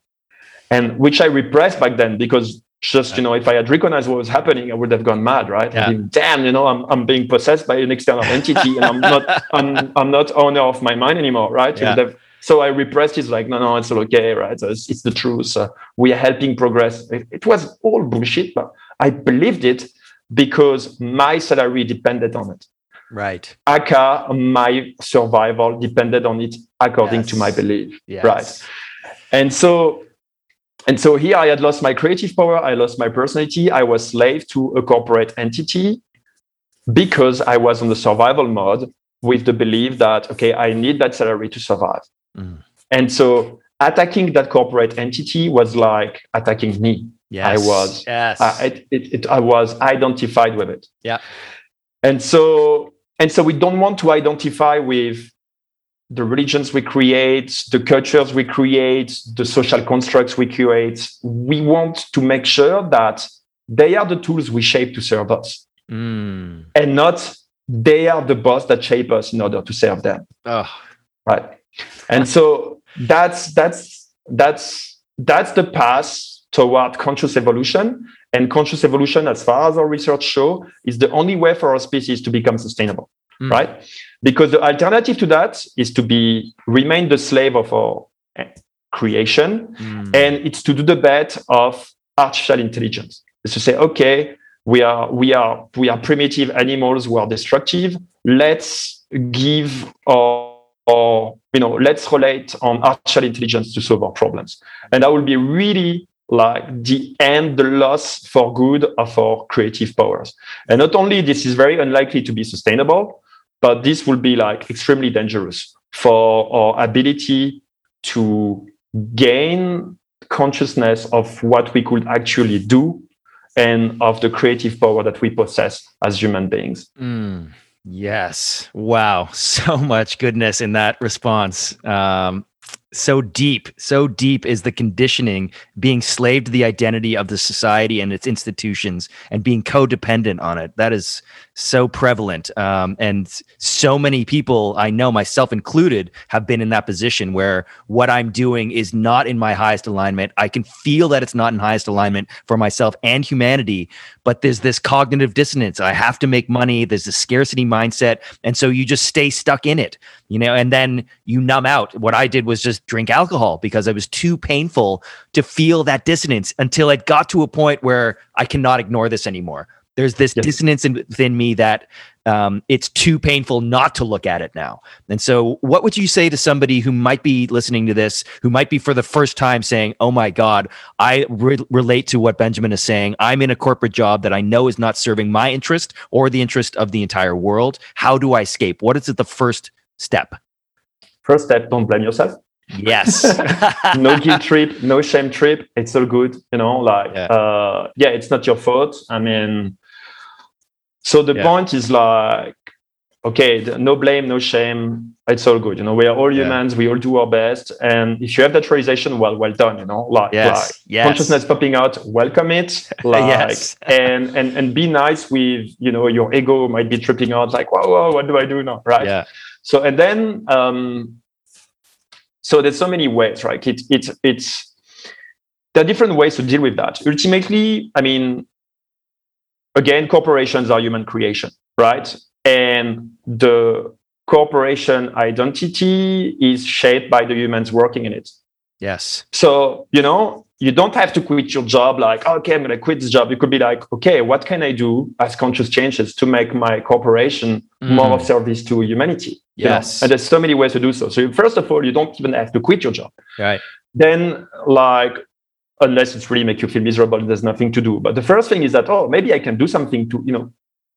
Speaker 1: and which I repressed back then because just you know if i had recognized what was happening i would have gone mad right yeah. been, damn you know I'm, I'm being possessed by an external entity and i'm not I'm, I'm not owner of my mind anymore right yeah. have, so i repressed it like no no it's all okay right so it's, it's the truth uh, we are helping progress it, it, was all bullshit but i believed it because my salary depended on it
Speaker 2: right
Speaker 1: aka my survival depended on it according yes. to my belief yes. right and so and so here I had lost my creative power, I lost my personality, I was slave to a corporate entity because I was on the survival mode with the belief that okay, I need that salary to survive. Mm. And so attacking that corporate entity was like attacking me.
Speaker 2: Yes.
Speaker 1: I was
Speaker 2: yes.
Speaker 1: I, it, it, it, I was identified with it.
Speaker 2: Yeah.
Speaker 1: And so and so we don't want to identify with the religions we create, the cultures we create, the social constructs we create, we want to make sure that they are the tools we shape to serve us. Mm. And not they are the boss that shape us in order to serve them. Oh. Right. And so that's that's that's that's the path toward conscious evolution. And conscious evolution, as far as our research show, is the only way for our species to become sustainable. Mm. Right because the alternative to that is to be remain the slave of our eh, creation mm. and it's to do the bet of artificial intelligence it's to say okay we are we are we are primitive animals who are destructive let's give or or you know let's relate on artificial intelligence to solve our problems. And that will be really like the end the loss for good of our creative powers. And not only this is very unlikely to be sustainable but this will be like extremely dangerous for our ability to gain consciousness of what we could actually do and of the creative power that we possess as human beings.
Speaker 2: Mm, yes. Wow. So much goodness in that response. Um, so deep, so deep is the conditioning, being slave to the identity of the society and its institutions and being codependent on it. That is so prevalent. Um, and so many people I know, myself included, have been in that position where what I'm doing is not in my highest alignment. I can feel that it's not in highest alignment for myself and humanity, but there's this cognitive dissonance. I have to make money. There's a scarcity mindset. And so you just stay stuck in it, you know, and then you numb out. What I did was just drink alcohol because it was too painful to feel that dissonance until it got to a point where I cannot ignore this anymore. There's this yes. dissonance in, within me that um, it's too painful not to look at it now. And so, what would you say to somebody who might be listening to this, who might be for the first time saying, Oh my God, I re- relate to what Benjamin is saying. I'm in a corporate job that I know is not serving my interest or the interest of the entire world. How do I escape? What is it the first step?
Speaker 1: First step, don't blame yourself.
Speaker 2: Yes.
Speaker 1: no guilt trip, no shame trip. It's all good. You know, like, yeah, uh, yeah it's not your fault. I mean, so the yeah. point is like, okay, no blame, no shame. It's all good. You know, we are all humans. Yeah. We all do our best. And if you have that realization, well, well done. You know, like,
Speaker 2: yes.
Speaker 1: like
Speaker 2: yes.
Speaker 1: consciousness popping out, welcome it. Like, yes. and and and be nice with you know your ego might be tripping out. Like, whoa, whoa, what do I do now? Right.
Speaker 2: Yeah.
Speaker 1: So and then um, so there's so many ways, right? It's it's it's there are different ways to deal with that. Ultimately, I mean, again, corporations are human creation, right? And the corporation identity is shaped by the humans working in it.
Speaker 2: Yes.
Speaker 1: So, you know, you don't have to quit your job like okay i'm going to quit this job you could be like okay what can i do as conscious changes to make my corporation mm. more of service to humanity
Speaker 2: yes
Speaker 1: you know? and there's so many ways to do so so first of all you don't even have to quit your job
Speaker 2: right
Speaker 1: then like unless it's really make you feel miserable there's nothing to do. But the first thing is that oh maybe i can do something to you know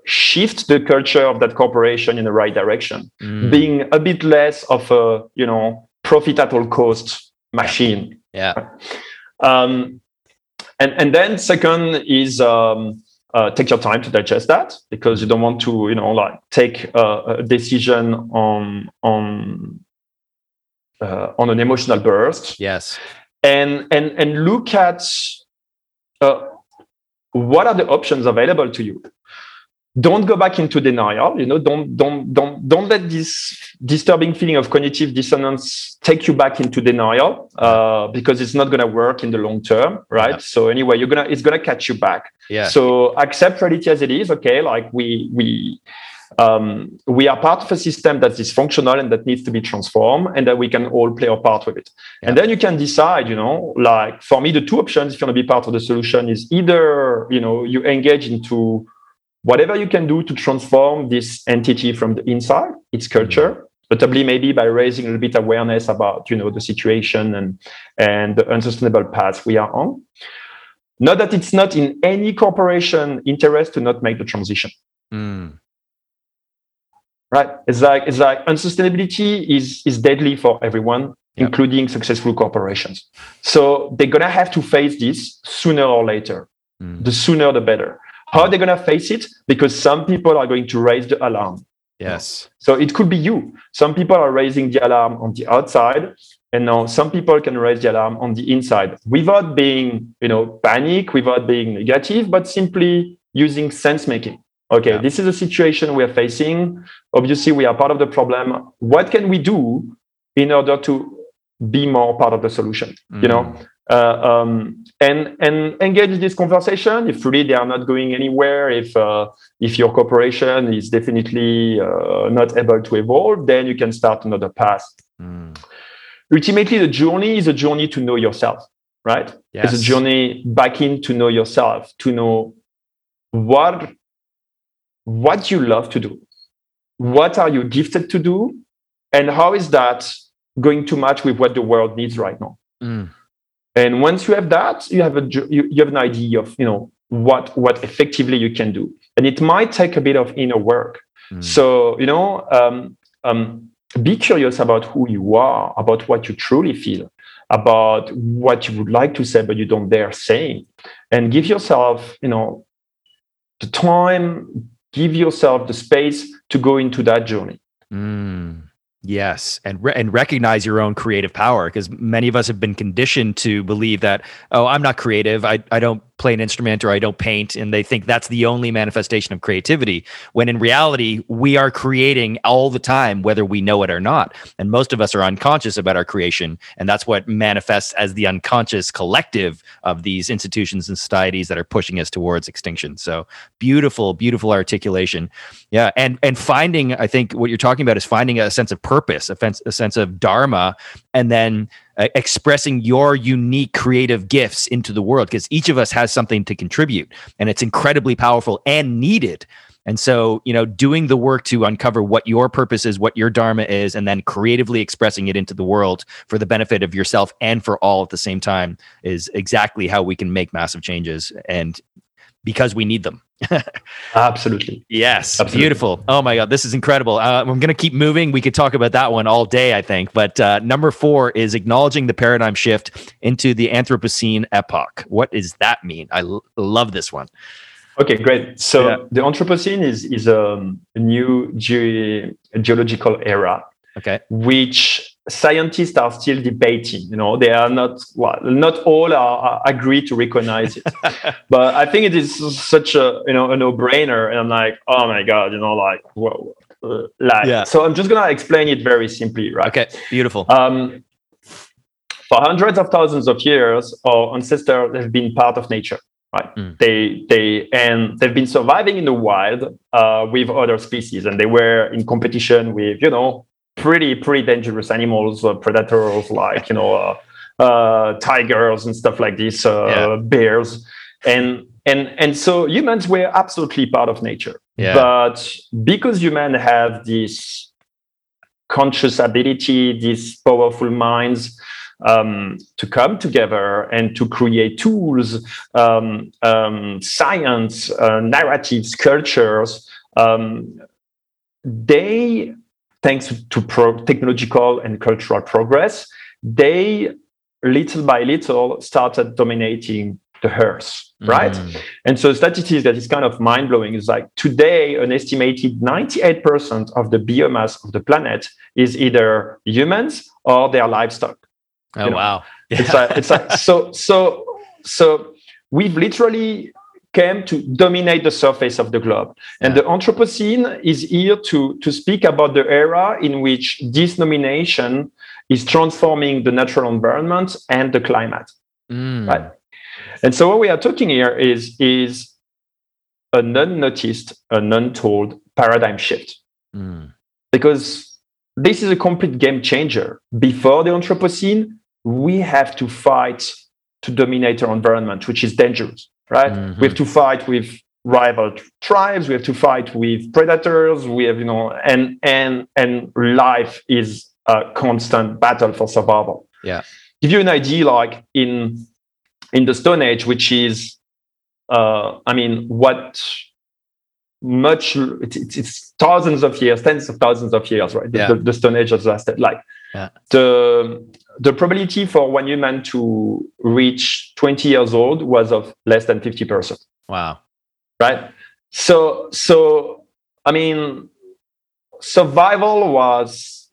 Speaker 1: shift the culture of that corporation in the right direction. Mm. being a bit less of a you know profit at all cost machine.
Speaker 2: Yeah.
Speaker 1: Um, and and then second is um, uh, take your time to digest that because you don't want to you know like take a, a decision on on uh, on an emotional burst.
Speaker 2: Yes
Speaker 1: and and and look at uh, what are the options available to you. Don't go back into denial you know don't don't don't don't let this disturbing feeling of cognitive dissonance take you back into denial uh, because it's not going to work in the long term right? Yeah. so anyway you're gonna it's gonna catch you back.
Speaker 2: Yeah.
Speaker 1: So accept reality as it is okay? Like we we um, we are part of a system that's functional and that needs to be transformed and that we can all play our part with it yeah. and then you can decide you know like for me the two options if you want to be part of the solution is either you know you engage into whatever you can do to transform this entity from the inside, its culture, notably maybe by raising a little bit awareness about you know the situation and and the unsustainable path we are on. Not that it's not in any corporation interest to not make the transition. Mm. Right? It's like it's like unsustainability is is deadly for everyone, yep. including successful corporations. So they're gonna have to face this sooner or later. Mm. The sooner the better. How are they going to face it? Because some people are going to raise the alarm.
Speaker 2: Yes.
Speaker 1: So it could be you. Some people are raising the alarm on the outside, and now some people can raise the alarm on the inside without being, you know, panic, without being negative, but simply using sense making. Okay, yeah. this is a situation we are facing. Obviously, we are part of the problem. What can we do in order to be more part of the solution? Mm. You know, mm uh, um, and and engage this conversation if really they are not going anywhere if uh, if your corporation is definitely uh, not able to evolve then you can start another path mm. ultimately the journey is a journey to know yourself right
Speaker 2: yes.
Speaker 1: it's a journey back in to know yourself to know what what you love to do what are you gifted to do and how is that going to match with what the world needs right now mm. And once you have that, you have a you, you have an idea of you know what what effectively you can do, and it might take a bit of inner work. Mm. So you know, um, um, be curious about who you are, about what you truly feel, about what you would like to say but you don't dare say, and give yourself you know the time, give yourself the space to go into that journey.
Speaker 2: Mm. Yes, and re- and recognize your own creative power because many of us have been conditioned to believe that oh I'm not creative I I don't play an instrument or I don't paint, and they think that's the only manifestation of creativity. When in reality, we are creating all the time, whether we know it or not. And most of us are unconscious about our creation, and that's what manifests as the unconscious collective of these institutions and societies that are pushing us towards extinction. So beautiful, beautiful articulation. Yeah, and and finding, I think what you're talking about is finding a sense of purpose, a, a sense of dharma, and then expressing your unique creative gifts into the world because each of us has something to contribute and it's incredibly powerful and needed. And so you know doing the work to uncover what your purpose is what your dharma is and then creatively expressing it into the world for the benefit of yourself and for all at the same time is exactly how we can make massive changes and because we need them
Speaker 1: Absolutely.
Speaker 2: Yes. Absolutely. Beautiful. Oh my God. This is incredible. Uh, I'm going to keep moving. We could talk about that one all day, I think. But uh, number four is acknowledging the paradigm shift into the Anthropocene epoch. What does that mean? I l- love this one.
Speaker 1: Okay, great. So yeah. the Anthropocene is, is a new ge- geological era.
Speaker 2: Okay.
Speaker 1: Which scientists are still debating you know they are not well not all are, are agree to recognize it but i think it is such a you know a no-brainer and i'm like oh my god you know like whoa uh, like yeah. so i'm just gonna explain it very simply right
Speaker 2: okay beautiful
Speaker 1: um for hundreds of thousands of years our ancestors have been part of nature right mm. they they and they've been surviving in the wild uh, with other species and they were in competition with you know pretty pretty dangerous animals, uh, predators like you know uh, uh, tigers and stuff like this, uh, yeah. bears, and and and so humans were absolutely part of nature. Yeah. But because humans have this conscious ability, these powerful minds, um, to come together and to create tools, um, um, science, uh, narratives, cultures. Um, they, thanks to pro- technological and cultural progress, they little by little started dominating the earth, right? Mm. And so statistics that is kind of mind blowing is like today, an estimated 98% of the biomass of the planet is either humans or their livestock.
Speaker 2: Oh know? wow!
Speaker 1: Yeah. It's like it's like so so so we've literally came to dominate the surface of the globe. And the Anthropocene is here to, to speak about the era in which this nomination is transforming the natural environment and the climate. Mm. Right. And so what we are talking here is, is an unnoticed, an untold paradigm shift. Mm. Because this is a complete game changer. Before the Anthropocene, we have to fight to dominate our environment, which is dangerous, right? Mm-hmm. We have to fight with rival tribes. We have to fight with predators. We have, you know, and and and life is a constant battle for survival.
Speaker 2: Yeah.
Speaker 1: Give you an idea, like in in the Stone Age, which is, uh, I mean, what much it's, it's, thousands of years, tens of thousands of years, right? Yeah. The, the Stone Age has lasted. Like yeah. the the probability for one human to reach 20 years old was of less than 50%.
Speaker 2: Wow.
Speaker 1: Right? So so I mean survival was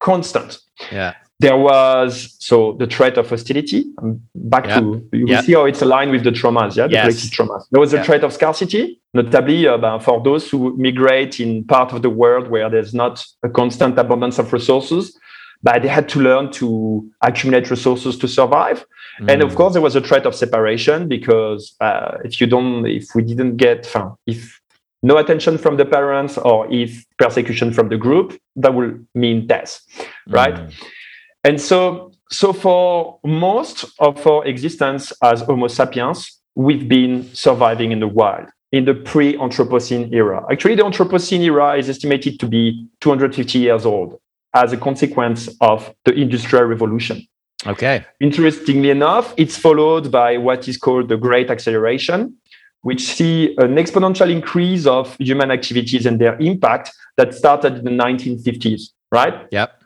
Speaker 1: constant.
Speaker 2: Yeah.
Speaker 1: There was so the threat of hostility. Um, back yeah. to you yeah. see how it's aligned with the traumas, yeah, the yes. collective traumas. There was a yeah. threat of scarcity, notably uh, for those who migrate in part of the world where there's not a constant abundance of resources but they had to learn to accumulate resources to survive. Mm. And of mm. course, there was a threat of separation because uh, if you don't, if we didn't get, if no attention from the parents or if persecution from the group, that will mean death, right? Mm. And so, so for most of our existence as Homo sapiens, we've been surviving in the wild in the pre-Anthropocene era. Actually, the Anthropocene era is estimated to be 250 years old as a consequence of the Industrial Revolution.
Speaker 2: Okay.
Speaker 1: Interestingly enough, it's followed by what is called the Great Acceleration, which see an exponential increase of human activities and their impact that started in the 1950s, right?
Speaker 2: Yep.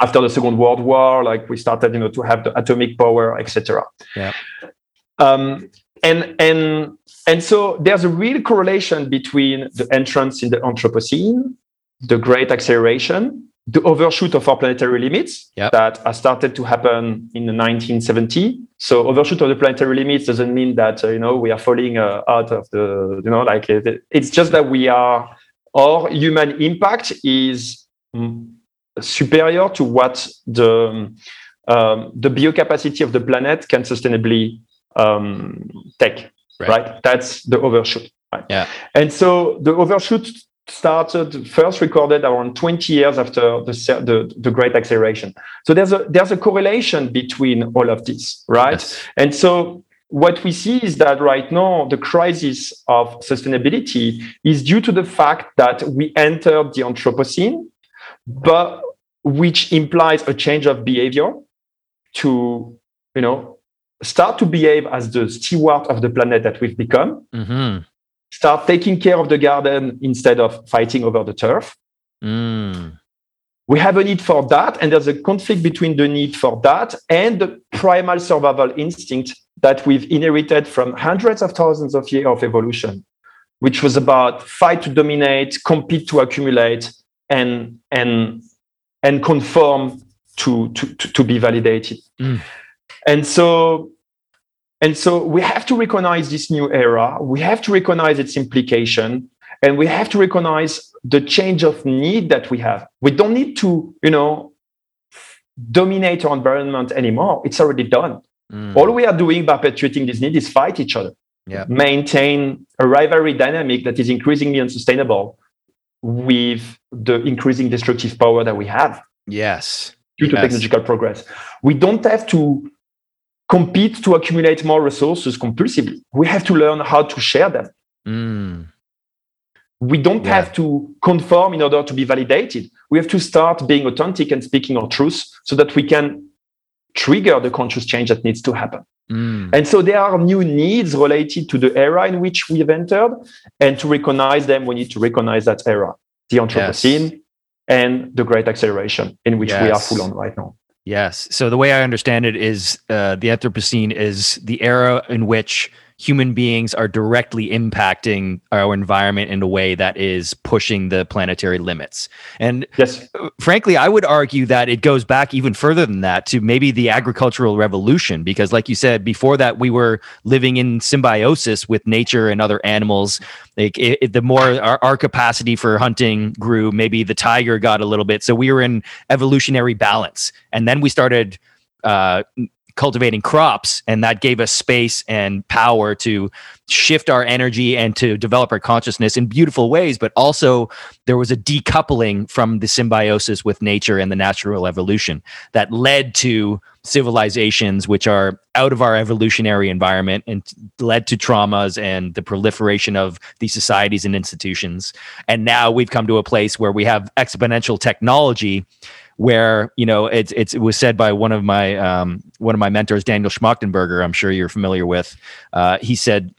Speaker 1: After the Second World War, like we started, you know, to have the atomic power, etc.
Speaker 2: Yeah.
Speaker 1: Um, and and and so there's a real correlation between the entrance in the Anthropocene, the Great Acceleration, the overshoot of our planetary limits
Speaker 2: yep.
Speaker 1: that has started to happen in the 1970. So overshoot of the planetary limits doesn't mean that uh, you know we are falling uh, out of the you know like it, it's just that we are our human impact is mm, superior to what the um, the biocapacity of the planet can sustainably um, take. Right. right. That's the overshoot. Right?
Speaker 2: Yeah.
Speaker 1: And so the overshoot started first recorded around 20 years after the, the, the, great acceleration so there's a there's a correlation between all of this right yes. and so what we see is that right now the crisis of sustainability is due to the fact that we entered the anthropocene but which implies a change of behavior to you know start to behave as the steward of the planet that we've become mm-hmm start taking care of the garden instead of fighting over the turf. Mm. We have a need for that, and there's a conflict between the need for that and the primal survival instinct that we've inherited from hundreds of thousands of years of evolution, which was about fight to dominate, compete to accumulate, and and and conform to to to, to be validated. Mm. And so and so we have to recognize this new era. We have to recognize its implication, and we have to recognize the change of need that we have. We don't need to, you know, dominate our environment anymore. It's already done. Mm. All we are doing by perpetuating this need is fight each other,
Speaker 2: yeah.
Speaker 1: maintain a rivalry dynamic that is increasingly unsustainable with the increasing destructive power that we have.
Speaker 2: Yes.
Speaker 1: due to
Speaker 2: Yes.
Speaker 1: technological progress. We don't have to compete to accumulate more resources compulsively. We have to learn how to share them.
Speaker 2: Mm.
Speaker 1: We don't
Speaker 2: Yeah.
Speaker 1: have to conform in order to be validated. We have to start being authentic and speaking our truth so that we can trigger the conscious change that needs to happen.
Speaker 2: Mm.
Speaker 1: And so there are new needs related to the era in which we have entered. And to recognize them, we need to recognize that era, the Anthropocene and the great acceleration in which we are full on right now.
Speaker 2: Yes. So the way I understand it is uh, the Anthropocene is the era in which human beings are directly impacting our environment in a way that is pushing the planetary limits. And
Speaker 1: Yes.
Speaker 2: frankly, I would argue that it goes back even further than that to maybe the agricultural revolution, because, like you said, before that, we were living in symbiosis with nature and other animals. Like, it, it- the more our, our capacity for hunting grew, maybe the tiger got a little bit. So we were in evolutionary balance. And then we started. Uh, cultivating crops and that gave us space and power to shift our energy and to develop our consciousness in beautiful ways. But also there was a decoupling from the symbiosis with nature and the natural evolution that led to civilizations which are out of our evolutionary environment and led to traumas and the proliferation of these societies and institutions. And now we've come to a place where we have exponential technology where you know it's, it's it was said by one of my um, one of my mentors daniel schmachtenberger i'm sure you're familiar with uh, he said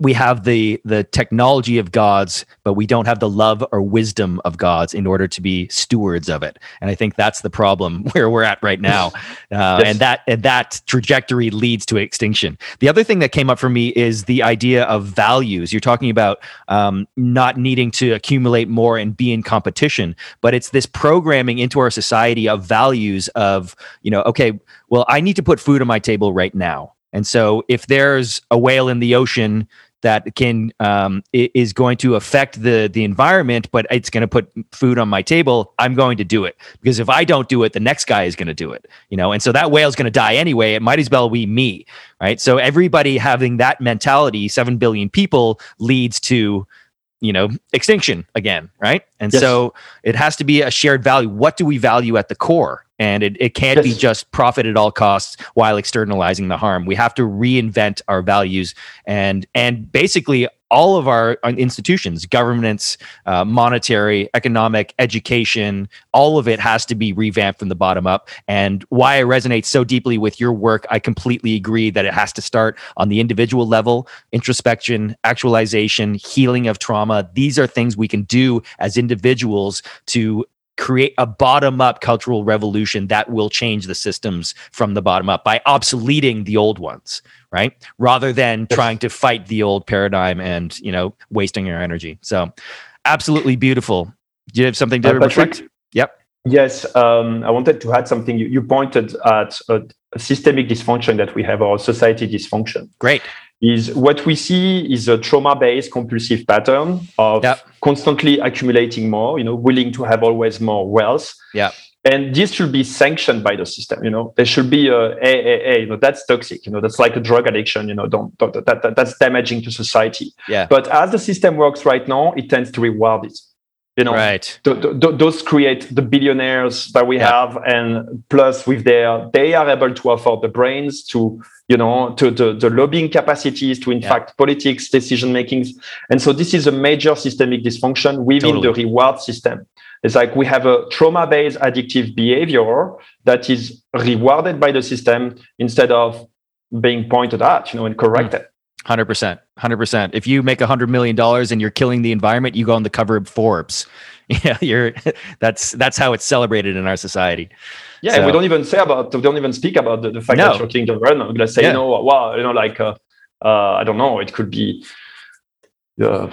Speaker 2: we have the the technology of gods but we don't have the love or wisdom of gods in order to be stewards of it. And i think that's the problem where we're at right now. Uh,
Speaker 1: Yes.
Speaker 2: and that and that trajectory leads to extinction. The other thing that came up for me is the idea of values. You're talking about um, not needing to accumulate more and be in competition but it's this programming into our society of values of you know okay well i need to put food on my table right now. And so if there's a whale in the ocean that can um, is going to affect the the environment, but it's going to put food on my table. I'm going to do it because if I don't do it, the next guy is going to do it. You know, and so that whale's going to die anyway. It might as well be me, right? So everybody having that mentality, seven billion people, leads to you know extinction again right and
Speaker 1: Yes.
Speaker 2: so it has to be a shared value what do we value at the core and it, it can't be just profit at all costs while externalizing the harm. We have to reinvent our values and and basically all of our uh, institutions governments uh, monetary economic education all of it has to be revamped from the bottom up. And why i resonate so deeply with your work i completely agree that it has to start on the individual level introspection actualization healing of trauma. These are things we can do as individuals to create a bottom up cultural revolution that will change the systems from the bottom up by obsoleting the old ones right? Rather than trying to fight the old paradigm and you know wasting your energy. So absolutely beautiful. Do you have something to
Speaker 1: Uh, Patrick?
Speaker 2: reflect yep.
Speaker 1: Yes, um, I wanted to add something. You, you pointed at a, a systemic dysfunction that we have, or society dysfunction.
Speaker 2: great
Speaker 1: Is what we see is a trauma-based compulsive pattern of
Speaker 2: Yep.
Speaker 1: constantly accumulating more. You know, willing to have always more wealth.
Speaker 2: Yeah.
Speaker 1: And this should be sanctioned by the system. You know, there should be a, hey, hey, hey, you know, that's toxic. You know, that's like a drug addiction. You know, don't, don't that, that that's damaging to society.
Speaker 2: Yeah.
Speaker 1: But as the system works right now, it tends to reward it. You know,
Speaker 2: right
Speaker 1: th- th- th- those create the billionaires that we
Speaker 2: Yeah.
Speaker 1: have and plus with their they are able to afford the brains to you know to the, the lobbying capacities to in
Speaker 2: Yeah.
Speaker 1: fact politics decision makings. And so this is a major systemic dysfunction within
Speaker 2: Totally.
Speaker 1: the reward system. It's like we have a trauma based addictive behavior that is rewarded by the system instead of being pointed at you know and corrected. Hmm.
Speaker 2: 100% 100% if you make a hundred million dollars and you're killing the environment you go on the cover of forbes yeah you're that's that's how it's celebrated in our society
Speaker 1: Yeah, and we don't even say about, we don't even speak about the, the fact
Speaker 2: No.
Speaker 1: that you're environment. Let's say,
Speaker 2: Yeah.
Speaker 1: you know, wow, you know, like, uh, uh, I don't know, it could be uh,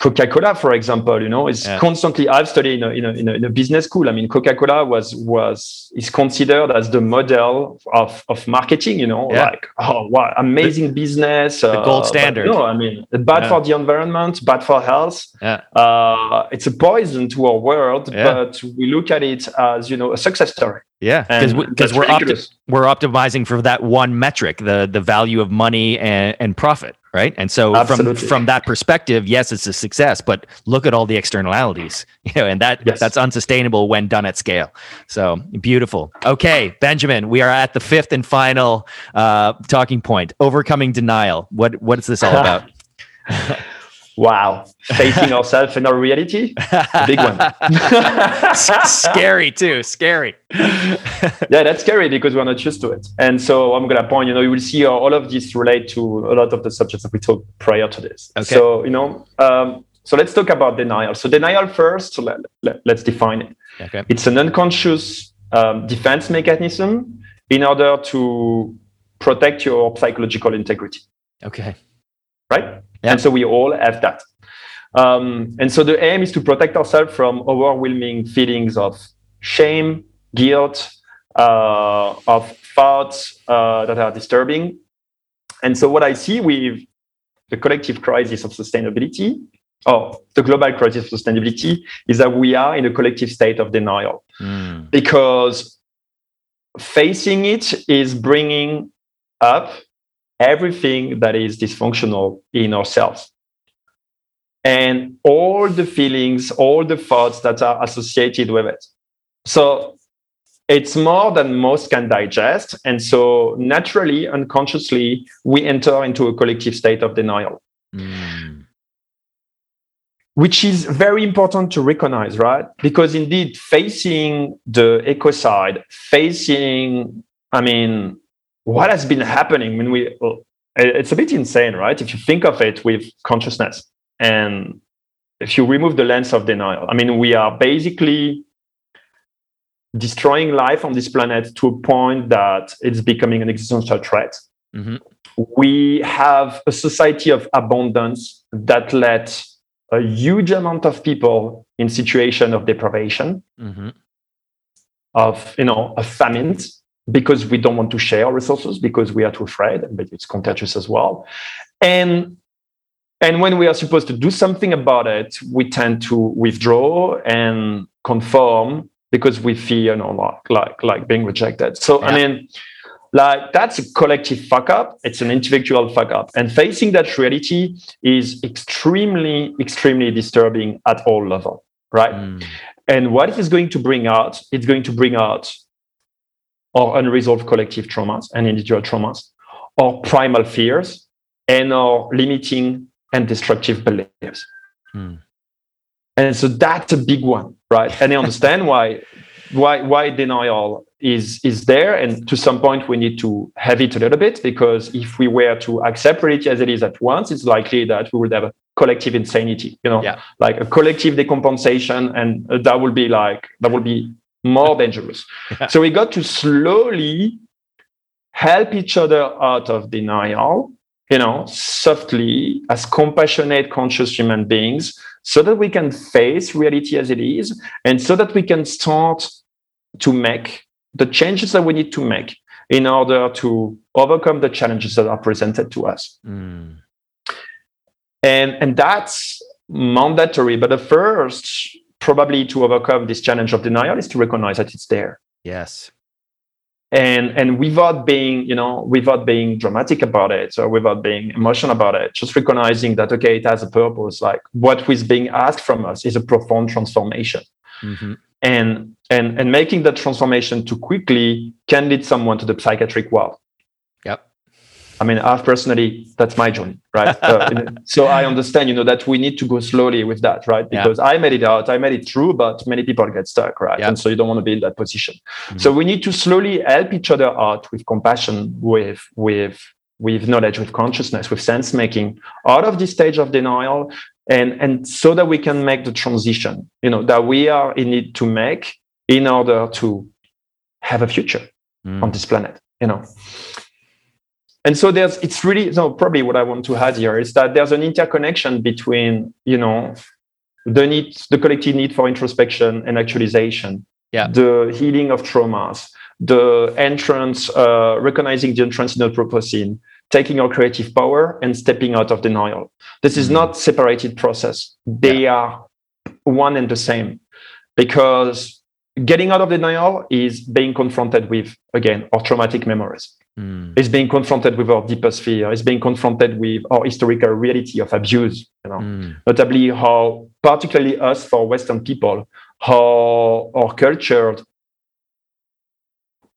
Speaker 1: Coca-Cola, for example. You know, it's
Speaker 2: Yeah.
Speaker 1: constantly. I've studied in a, in a, in, a, in a business school. I mean, Coca-Cola was was is considered as the model of of marketing. You know,
Speaker 2: Yeah.
Speaker 1: like oh wow, amazing business, uh,
Speaker 2: gold standard.
Speaker 1: No, I mean, bad
Speaker 2: Yeah.
Speaker 1: for the environment, bad for health.
Speaker 2: Yeah.
Speaker 1: Uh, it's a poison to our world,
Speaker 2: Yeah.
Speaker 1: but we look at it as you know a success story.
Speaker 2: yeah because
Speaker 1: And
Speaker 2: because we're opti- we're optimizing for that one metric the the value of money and, and profit right? And so
Speaker 1: Absolutely.
Speaker 2: from from that perspective yes it's a success but look at all the externalities you know and that
Speaker 1: Yes.
Speaker 2: that's unsustainable when done at scale. So beautiful. Okay benjamin we are at the fifth and final uh, talking point overcoming denial. What what is this all about
Speaker 1: Wow. Facing ourselves in our reality, big one.
Speaker 2: scary too scary
Speaker 1: yeah, that's scary because we're not used to it. And so I'm going to point, you know, you will see all of this relate to a lot of the subjects that we talked prior to this.
Speaker 2: Okay.
Speaker 1: So, you know, um, so let's talk about denial. So denial first, so let, let, let's define it.
Speaker 2: okay
Speaker 1: It's an unconscious um, defense mechanism in order to protect your psychological integrity.
Speaker 2: okay
Speaker 1: right?
Speaker 2: Yeah.
Speaker 1: And so we all have that. Um, and so the aim is to protect ourselves from overwhelming feelings of shame, guilt, uh, of thoughts uh, that are disturbing. And so what I see with the collective crisis of sustainability, or the global crisis of sustainability, is that we are in a collective state of denial
Speaker 2: Mm,
Speaker 1: because facing it is bringing up everything that is dysfunctional in ourselves. And all the feelings all the thoughts that are associated with it. So it's more than most can digest. And so naturally unconsciously we enter into a collective state of denial.
Speaker 2: Mm,
Speaker 1: which is very important to recognize, right? Because indeed, facing the ecocide, facing, I mean, what has been happening? When we, it's a bit insane, right? If you think of it with consciousness and if you remove the lens of denial, I mean, we are basically destroying life on this planet to a point that it's becoming an existential threat.
Speaker 2: Mhm,
Speaker 1: we have a society of abundance that let a huge amount of people in situation of deprivation
Speaker 2: mhm,
Speaker 1: of you know of famine because we don't want to share resources because we are too afraid but it's contagious as well. And and when we are supposed to do something about it we tend to withdraw and conform because we fear you know like like like being rejected. So i mean like that's a collective fuck up. It's an individual fuck up. And facing that reality is extremely extremely disturbing at all level right?
Speaker 2: Mm,
Speaker 1: and what it is going to bring out, it's going to bring out our unresolved collective traumas and individual traumas, or primal fears, and our limiting and destructive beliefs.
Speaker 2: mm.
Speaker 1: And so that's a big one, right? And I understand why why why denial is is there. And to some point we need to have it a little bit because if we were to accept reality as it is at once, it's likely that we would have a collective insanity, you know,
Speaker 2: Yeah.
Speaker 1: like a collective decompensation, and that will be like that will be more dangerous.
Speaker 2: Yeah.
Speaker 1: So we got to slowly help each other out of denial, you know, softly as compassionate, conscious human beings, so that we can face reality as it is, and so that we can start to make the changes that we need to make in order to overcome the challenges that are presented to us.
Speaker 2: Mm.
Speaker 1: And, and that's mandatory. But the first, probably to overcome this challenge of denial, is to recognize that it's there.
Speaker 2: Yes.
Speaker 1: and and without being you know without being dramatic about it or without being emotional about it just recognizing that okay it has a purpose like what is being asked from us is a profound transformation
Speaker 2: hmm
Speaker 1: and and and making that transformation too quickly can lead someone to the psychiatric world. I mean i've personally that's my journey right uh, so i understand you know that we need to go slowly with that right
Speaker 2: Yeah.
Speaker 1: because i made it out i made it through but many people get stuck right
Speaker 2: Yeah.
Speaker 1: and so you don't want to be in that position
Speaker 2: Mhm.
Speaker 1: so we need to slowly help each other out with compassion with with with knowledge with consciousness with sense making out of this stage of denial and and so that we can make the transition you know that we are in need to make in order to have a future
Speaker 2: Mm.
Speaker 1: on this planet you know and so there's it's really so probably what i want to add here is that there's an interconnection between you know the need the collective need for introspection and actualization.
Speaker 2: Yeah.
Speaker 1: the healing of traumas the entrance uh, recognizing the entrance in anthropocene taking our creative power and stepping out of denial. This is
Speaker 2: Mhm.
Speaker 1: not separated process. They are one and the same because getting out of denial is being confronted with again our traumatic memories mm. is being confronted with our deepest fear, It's being confronted with our historical reality of abuse, you know, mm. notably how, particularly us for Western people, how our culture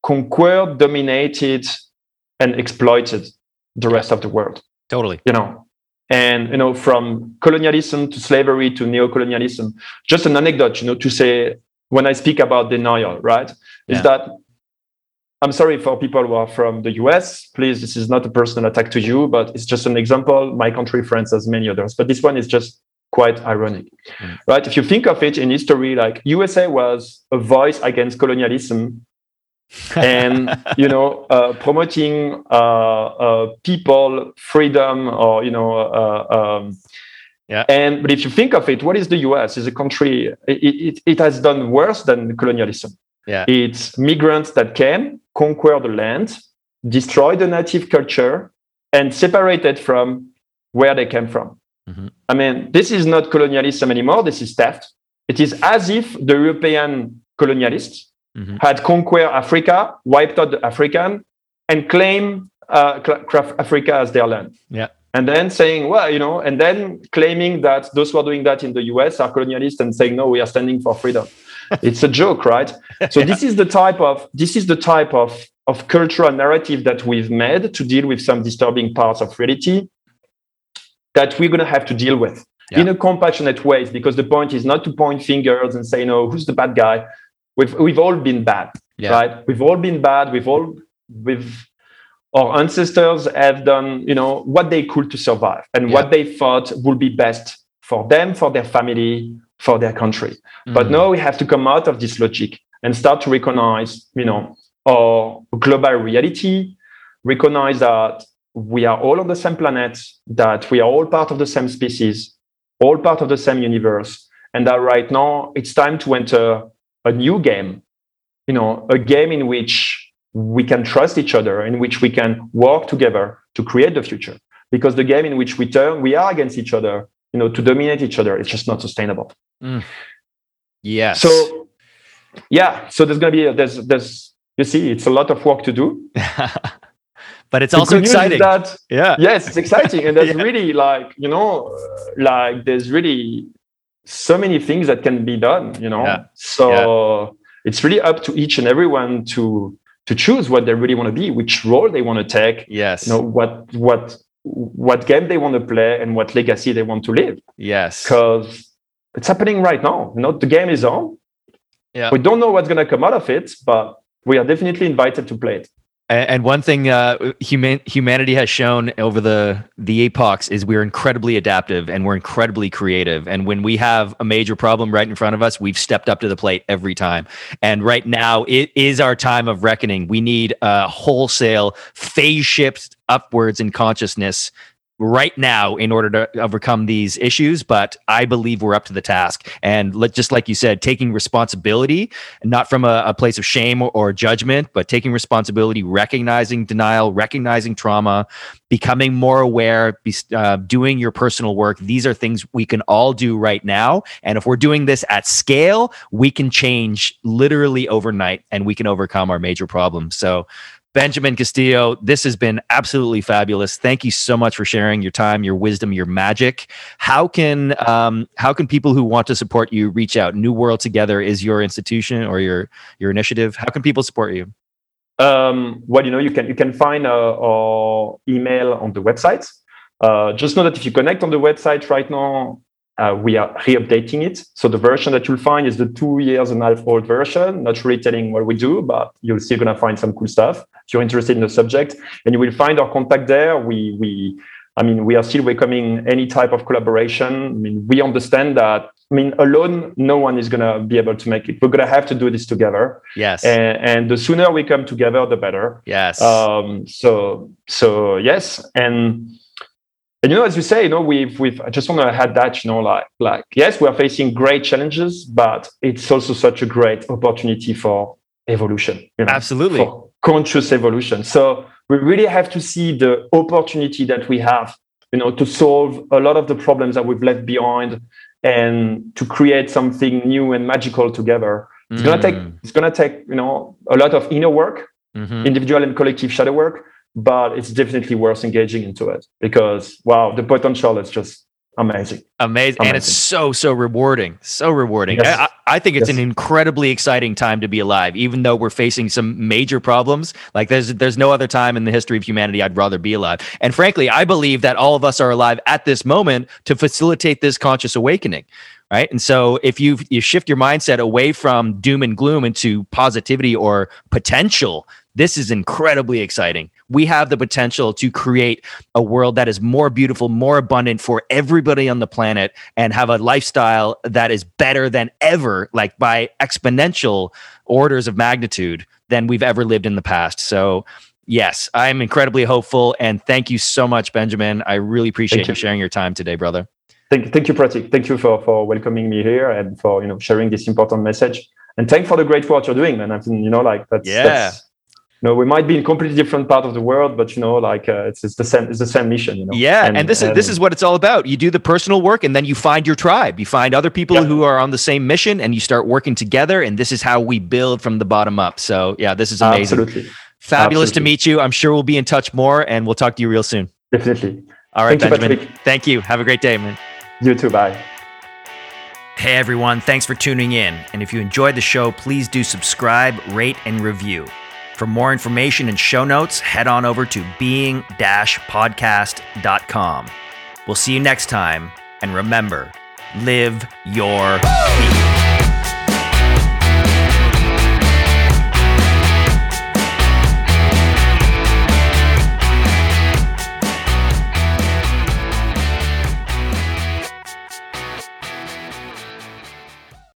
Speaker 1: conquered, dominated, and exploited the rest of the world.
Speaker 2: Totally.
Speaker 1: You know, and you know, from colonialism to slavery to neo-colonialism. Just an anecdote, you know, to say when I speak about denial, right? Is that I'm sorry for people who are from the US. Please, this is not a personal attack to you, but it's just an example. My country, France, has many others, but this one is just quite ironic, mm. right? If you think of it in history, like USA was a voice against colonialism and you know uh, promoting uh, uh, people freedom or you know uh, um,
Speaker 2: yeah
Speaker 1: and but if you think of it what is the us is a country it, it, it has done worse than colonialism
Speaker 2: yeah
Speaker 1: it's migrants that came conquer the land destroy the native culture and separate it from where they came from mm-hmm. i mean this is not colonialism anymore this is theft it is as if the european colonialists mm-hmm. had conquered Africa, wiped out the African, and claim uh, Africa as their land.
Speaker 2: Yeah.
Speaker 1: And then saying, well, you know, and then claiming that those who are doing that in the US are colonialists and saying, no, we are standing for freedom. It's a joke, right? So yeah. this is the type of this is the type of of cultural narrative that we've made to deal with some disturbing parts of reality that we're going to have to deal with yeah. in a compassionate way because the point is not to point fingers and say no who's the bad guy we've we've all been bad, yeah. right? We've all been bad. We've all we've our ancestors have done, you know, what they could to survive and yeah. what they thought would be best for them, for their family, for their country. Mm. But now we have to come out of this logic and start to recognize, you know, our global reality, recognize that we are all on the same planet, that we are all part of the same species, all part of the same universe, and that right now it's time to enter a new game, you know, a game in which we can trust each other, in which we can work together to create the future. Because the game in which we turn, we are against each other, you know, to dominate each other, it's just not sustainable.
Speaker 2: Mm. Yes.
Speaker 1: So, yeah. So there's going to be a, there's there's you see, it's a lot of work to do.
Speaker 2: but it's the also exciting.
Speaker 1: That,
Speaker 2: yeah.
Speaker 1: Yes, it's exciting, and there's yeah. really like you know, like there's really so many things that can be done you know yeah. so yeah. it's really up to each and everyone to to choose what they really want to be which role they want to take
Speaker 2: yes
Speaker 1: you know what what what game they want to play and what legacy they want to live.
Speaker 2: Yes.
Speaker 1: Because it's happening right now. You know the game is on.
Speaker 2: Yeah.
Speaker 1: We don't know what's going to come out of it but we are definitely invited to play it
Speaker 2: and one thing uh, human, humanity has shown over the the epochs is we're incredibly adaptive and we're incredibly creative. And when we have a major problem right in front of us, we've stepped up to the plate every time. And right now, it is our time of reckoning. We need a wholesale phase shift upwards in consciousness right now in order to overcome these issues but i believe we're up to the task. And let, just like you said taking responsibility not from a, a place of shame or, or, judgment but taking responsibility recognizing denial recognizing trauma becoming more aware be, uh, doing your personal work. These are things we can all do right now. And if we're doing this at scale we can change literally overnight and we can overcome our major problems. So Benjamin Castillo, this has been absolutely fabulous. Thank you so much for sharing your time, your wisdom, your magic. How can um, how can people who want to support you reach out? New World Together is your institution or your your initiative. How can people support you?
Speaker 1: Um, well, you know, you can you can find uh, our email on the website. Uh, just know that if you connect on the website right now, uh, we are re-updating it. So the version that you'll find is the two years and a half old version, not really telling what we do, but you're still gonna find some cool stuff if you're interested in the subject. And you will find our contact there. We we I mean, we are still welcoming any type of collaboration. I mean, we understand that. I mean, alone, no one is going to be able to make it. We're going to have to do this together.
Speaker 2: Yes.
Speaker 1: And, and the sooner we come together, the better.
Speaker 2: Yes.
Speaker 1: Um, so, so yes. And and you know, as you say, you know, we've we've I just want to add that, you know, like like yes, we are facing great challenges, but it's also such a great opportunity for evolution.
Speaker 2: You know, Absolutely.
Speaker 1: For conscious evolution. So we really have to see the opportunity that we have, you know, to solve a lot of the problems that we've left behind and to create something new and magical together. It's mm. gonna take mm. it's gonna take, you know, a lot of inner work, mm-hmm. individual and collective shadow work, but it's definitely worth engaging into it because wow, the potential is just amazing.
Speaker 2: amazing. amazing and it's so so rewarding so rewarding yes. I, I, think it's yes. an incredibly exciting time to be alive even though we're facing some major problems like there's there's no other time in the history of humanity i'd rather be alive and frankly i believe that all of us are alive at this moment to facilitate this conscious awakening right and so if you you shift your mindset away from doom and gloom into positivity or potential this is incredibly exciting. We have the potential to create a world that is more beautiful, more abundant for everybody on the planet and have a lifestyle that is better than ever, like by exponential orders of magnitude than we've ever lived in the past. So, yes, I'm incredibly hopeful. And thank you so much, Benjamin. I really appreciate you. you sharing your time today, brother.
Speaker 1: Thank, thank you, Pratik. Thank you for, for welcoming me here and for you know sharing this important message. And thanks for the great work you're doing, man. I mean, you know, like that's
Speaker 2: yeah.
Speaker 1: That's, you know, we might be in completely different part of the world, but you know, like uh, it's, it's the same, it's the same mission. You know.
Speaker 2: Yeah, and, and this and, is this is what it's all about. You do the personal work, and then you find your tribe. You find other people yeah. who are on the same mission, and you start working together. And this is how we build from the bottom up. So yeah, this is amazing.
Speaker 1: Absolutely.
Speaker 2: Fabulous
Speaker 1: Absolutely.
Speaker 2: to meet you. I'm sure we'll be in touch more, and we'll talk to you real soon.
Speaker 1: Definitely.
Speaker 2: All right, Thank Benjamin. You, Thank you. Have a great day, man.
Speaker 1: You too. Bye.
Speaker 2: Hey everyone, thanks for tuning in. And if you enjoyed the show, please do subscribe, rate, and review. For more information and show notes, head on over to being podcast.com. We'll see you next time, and remember live your.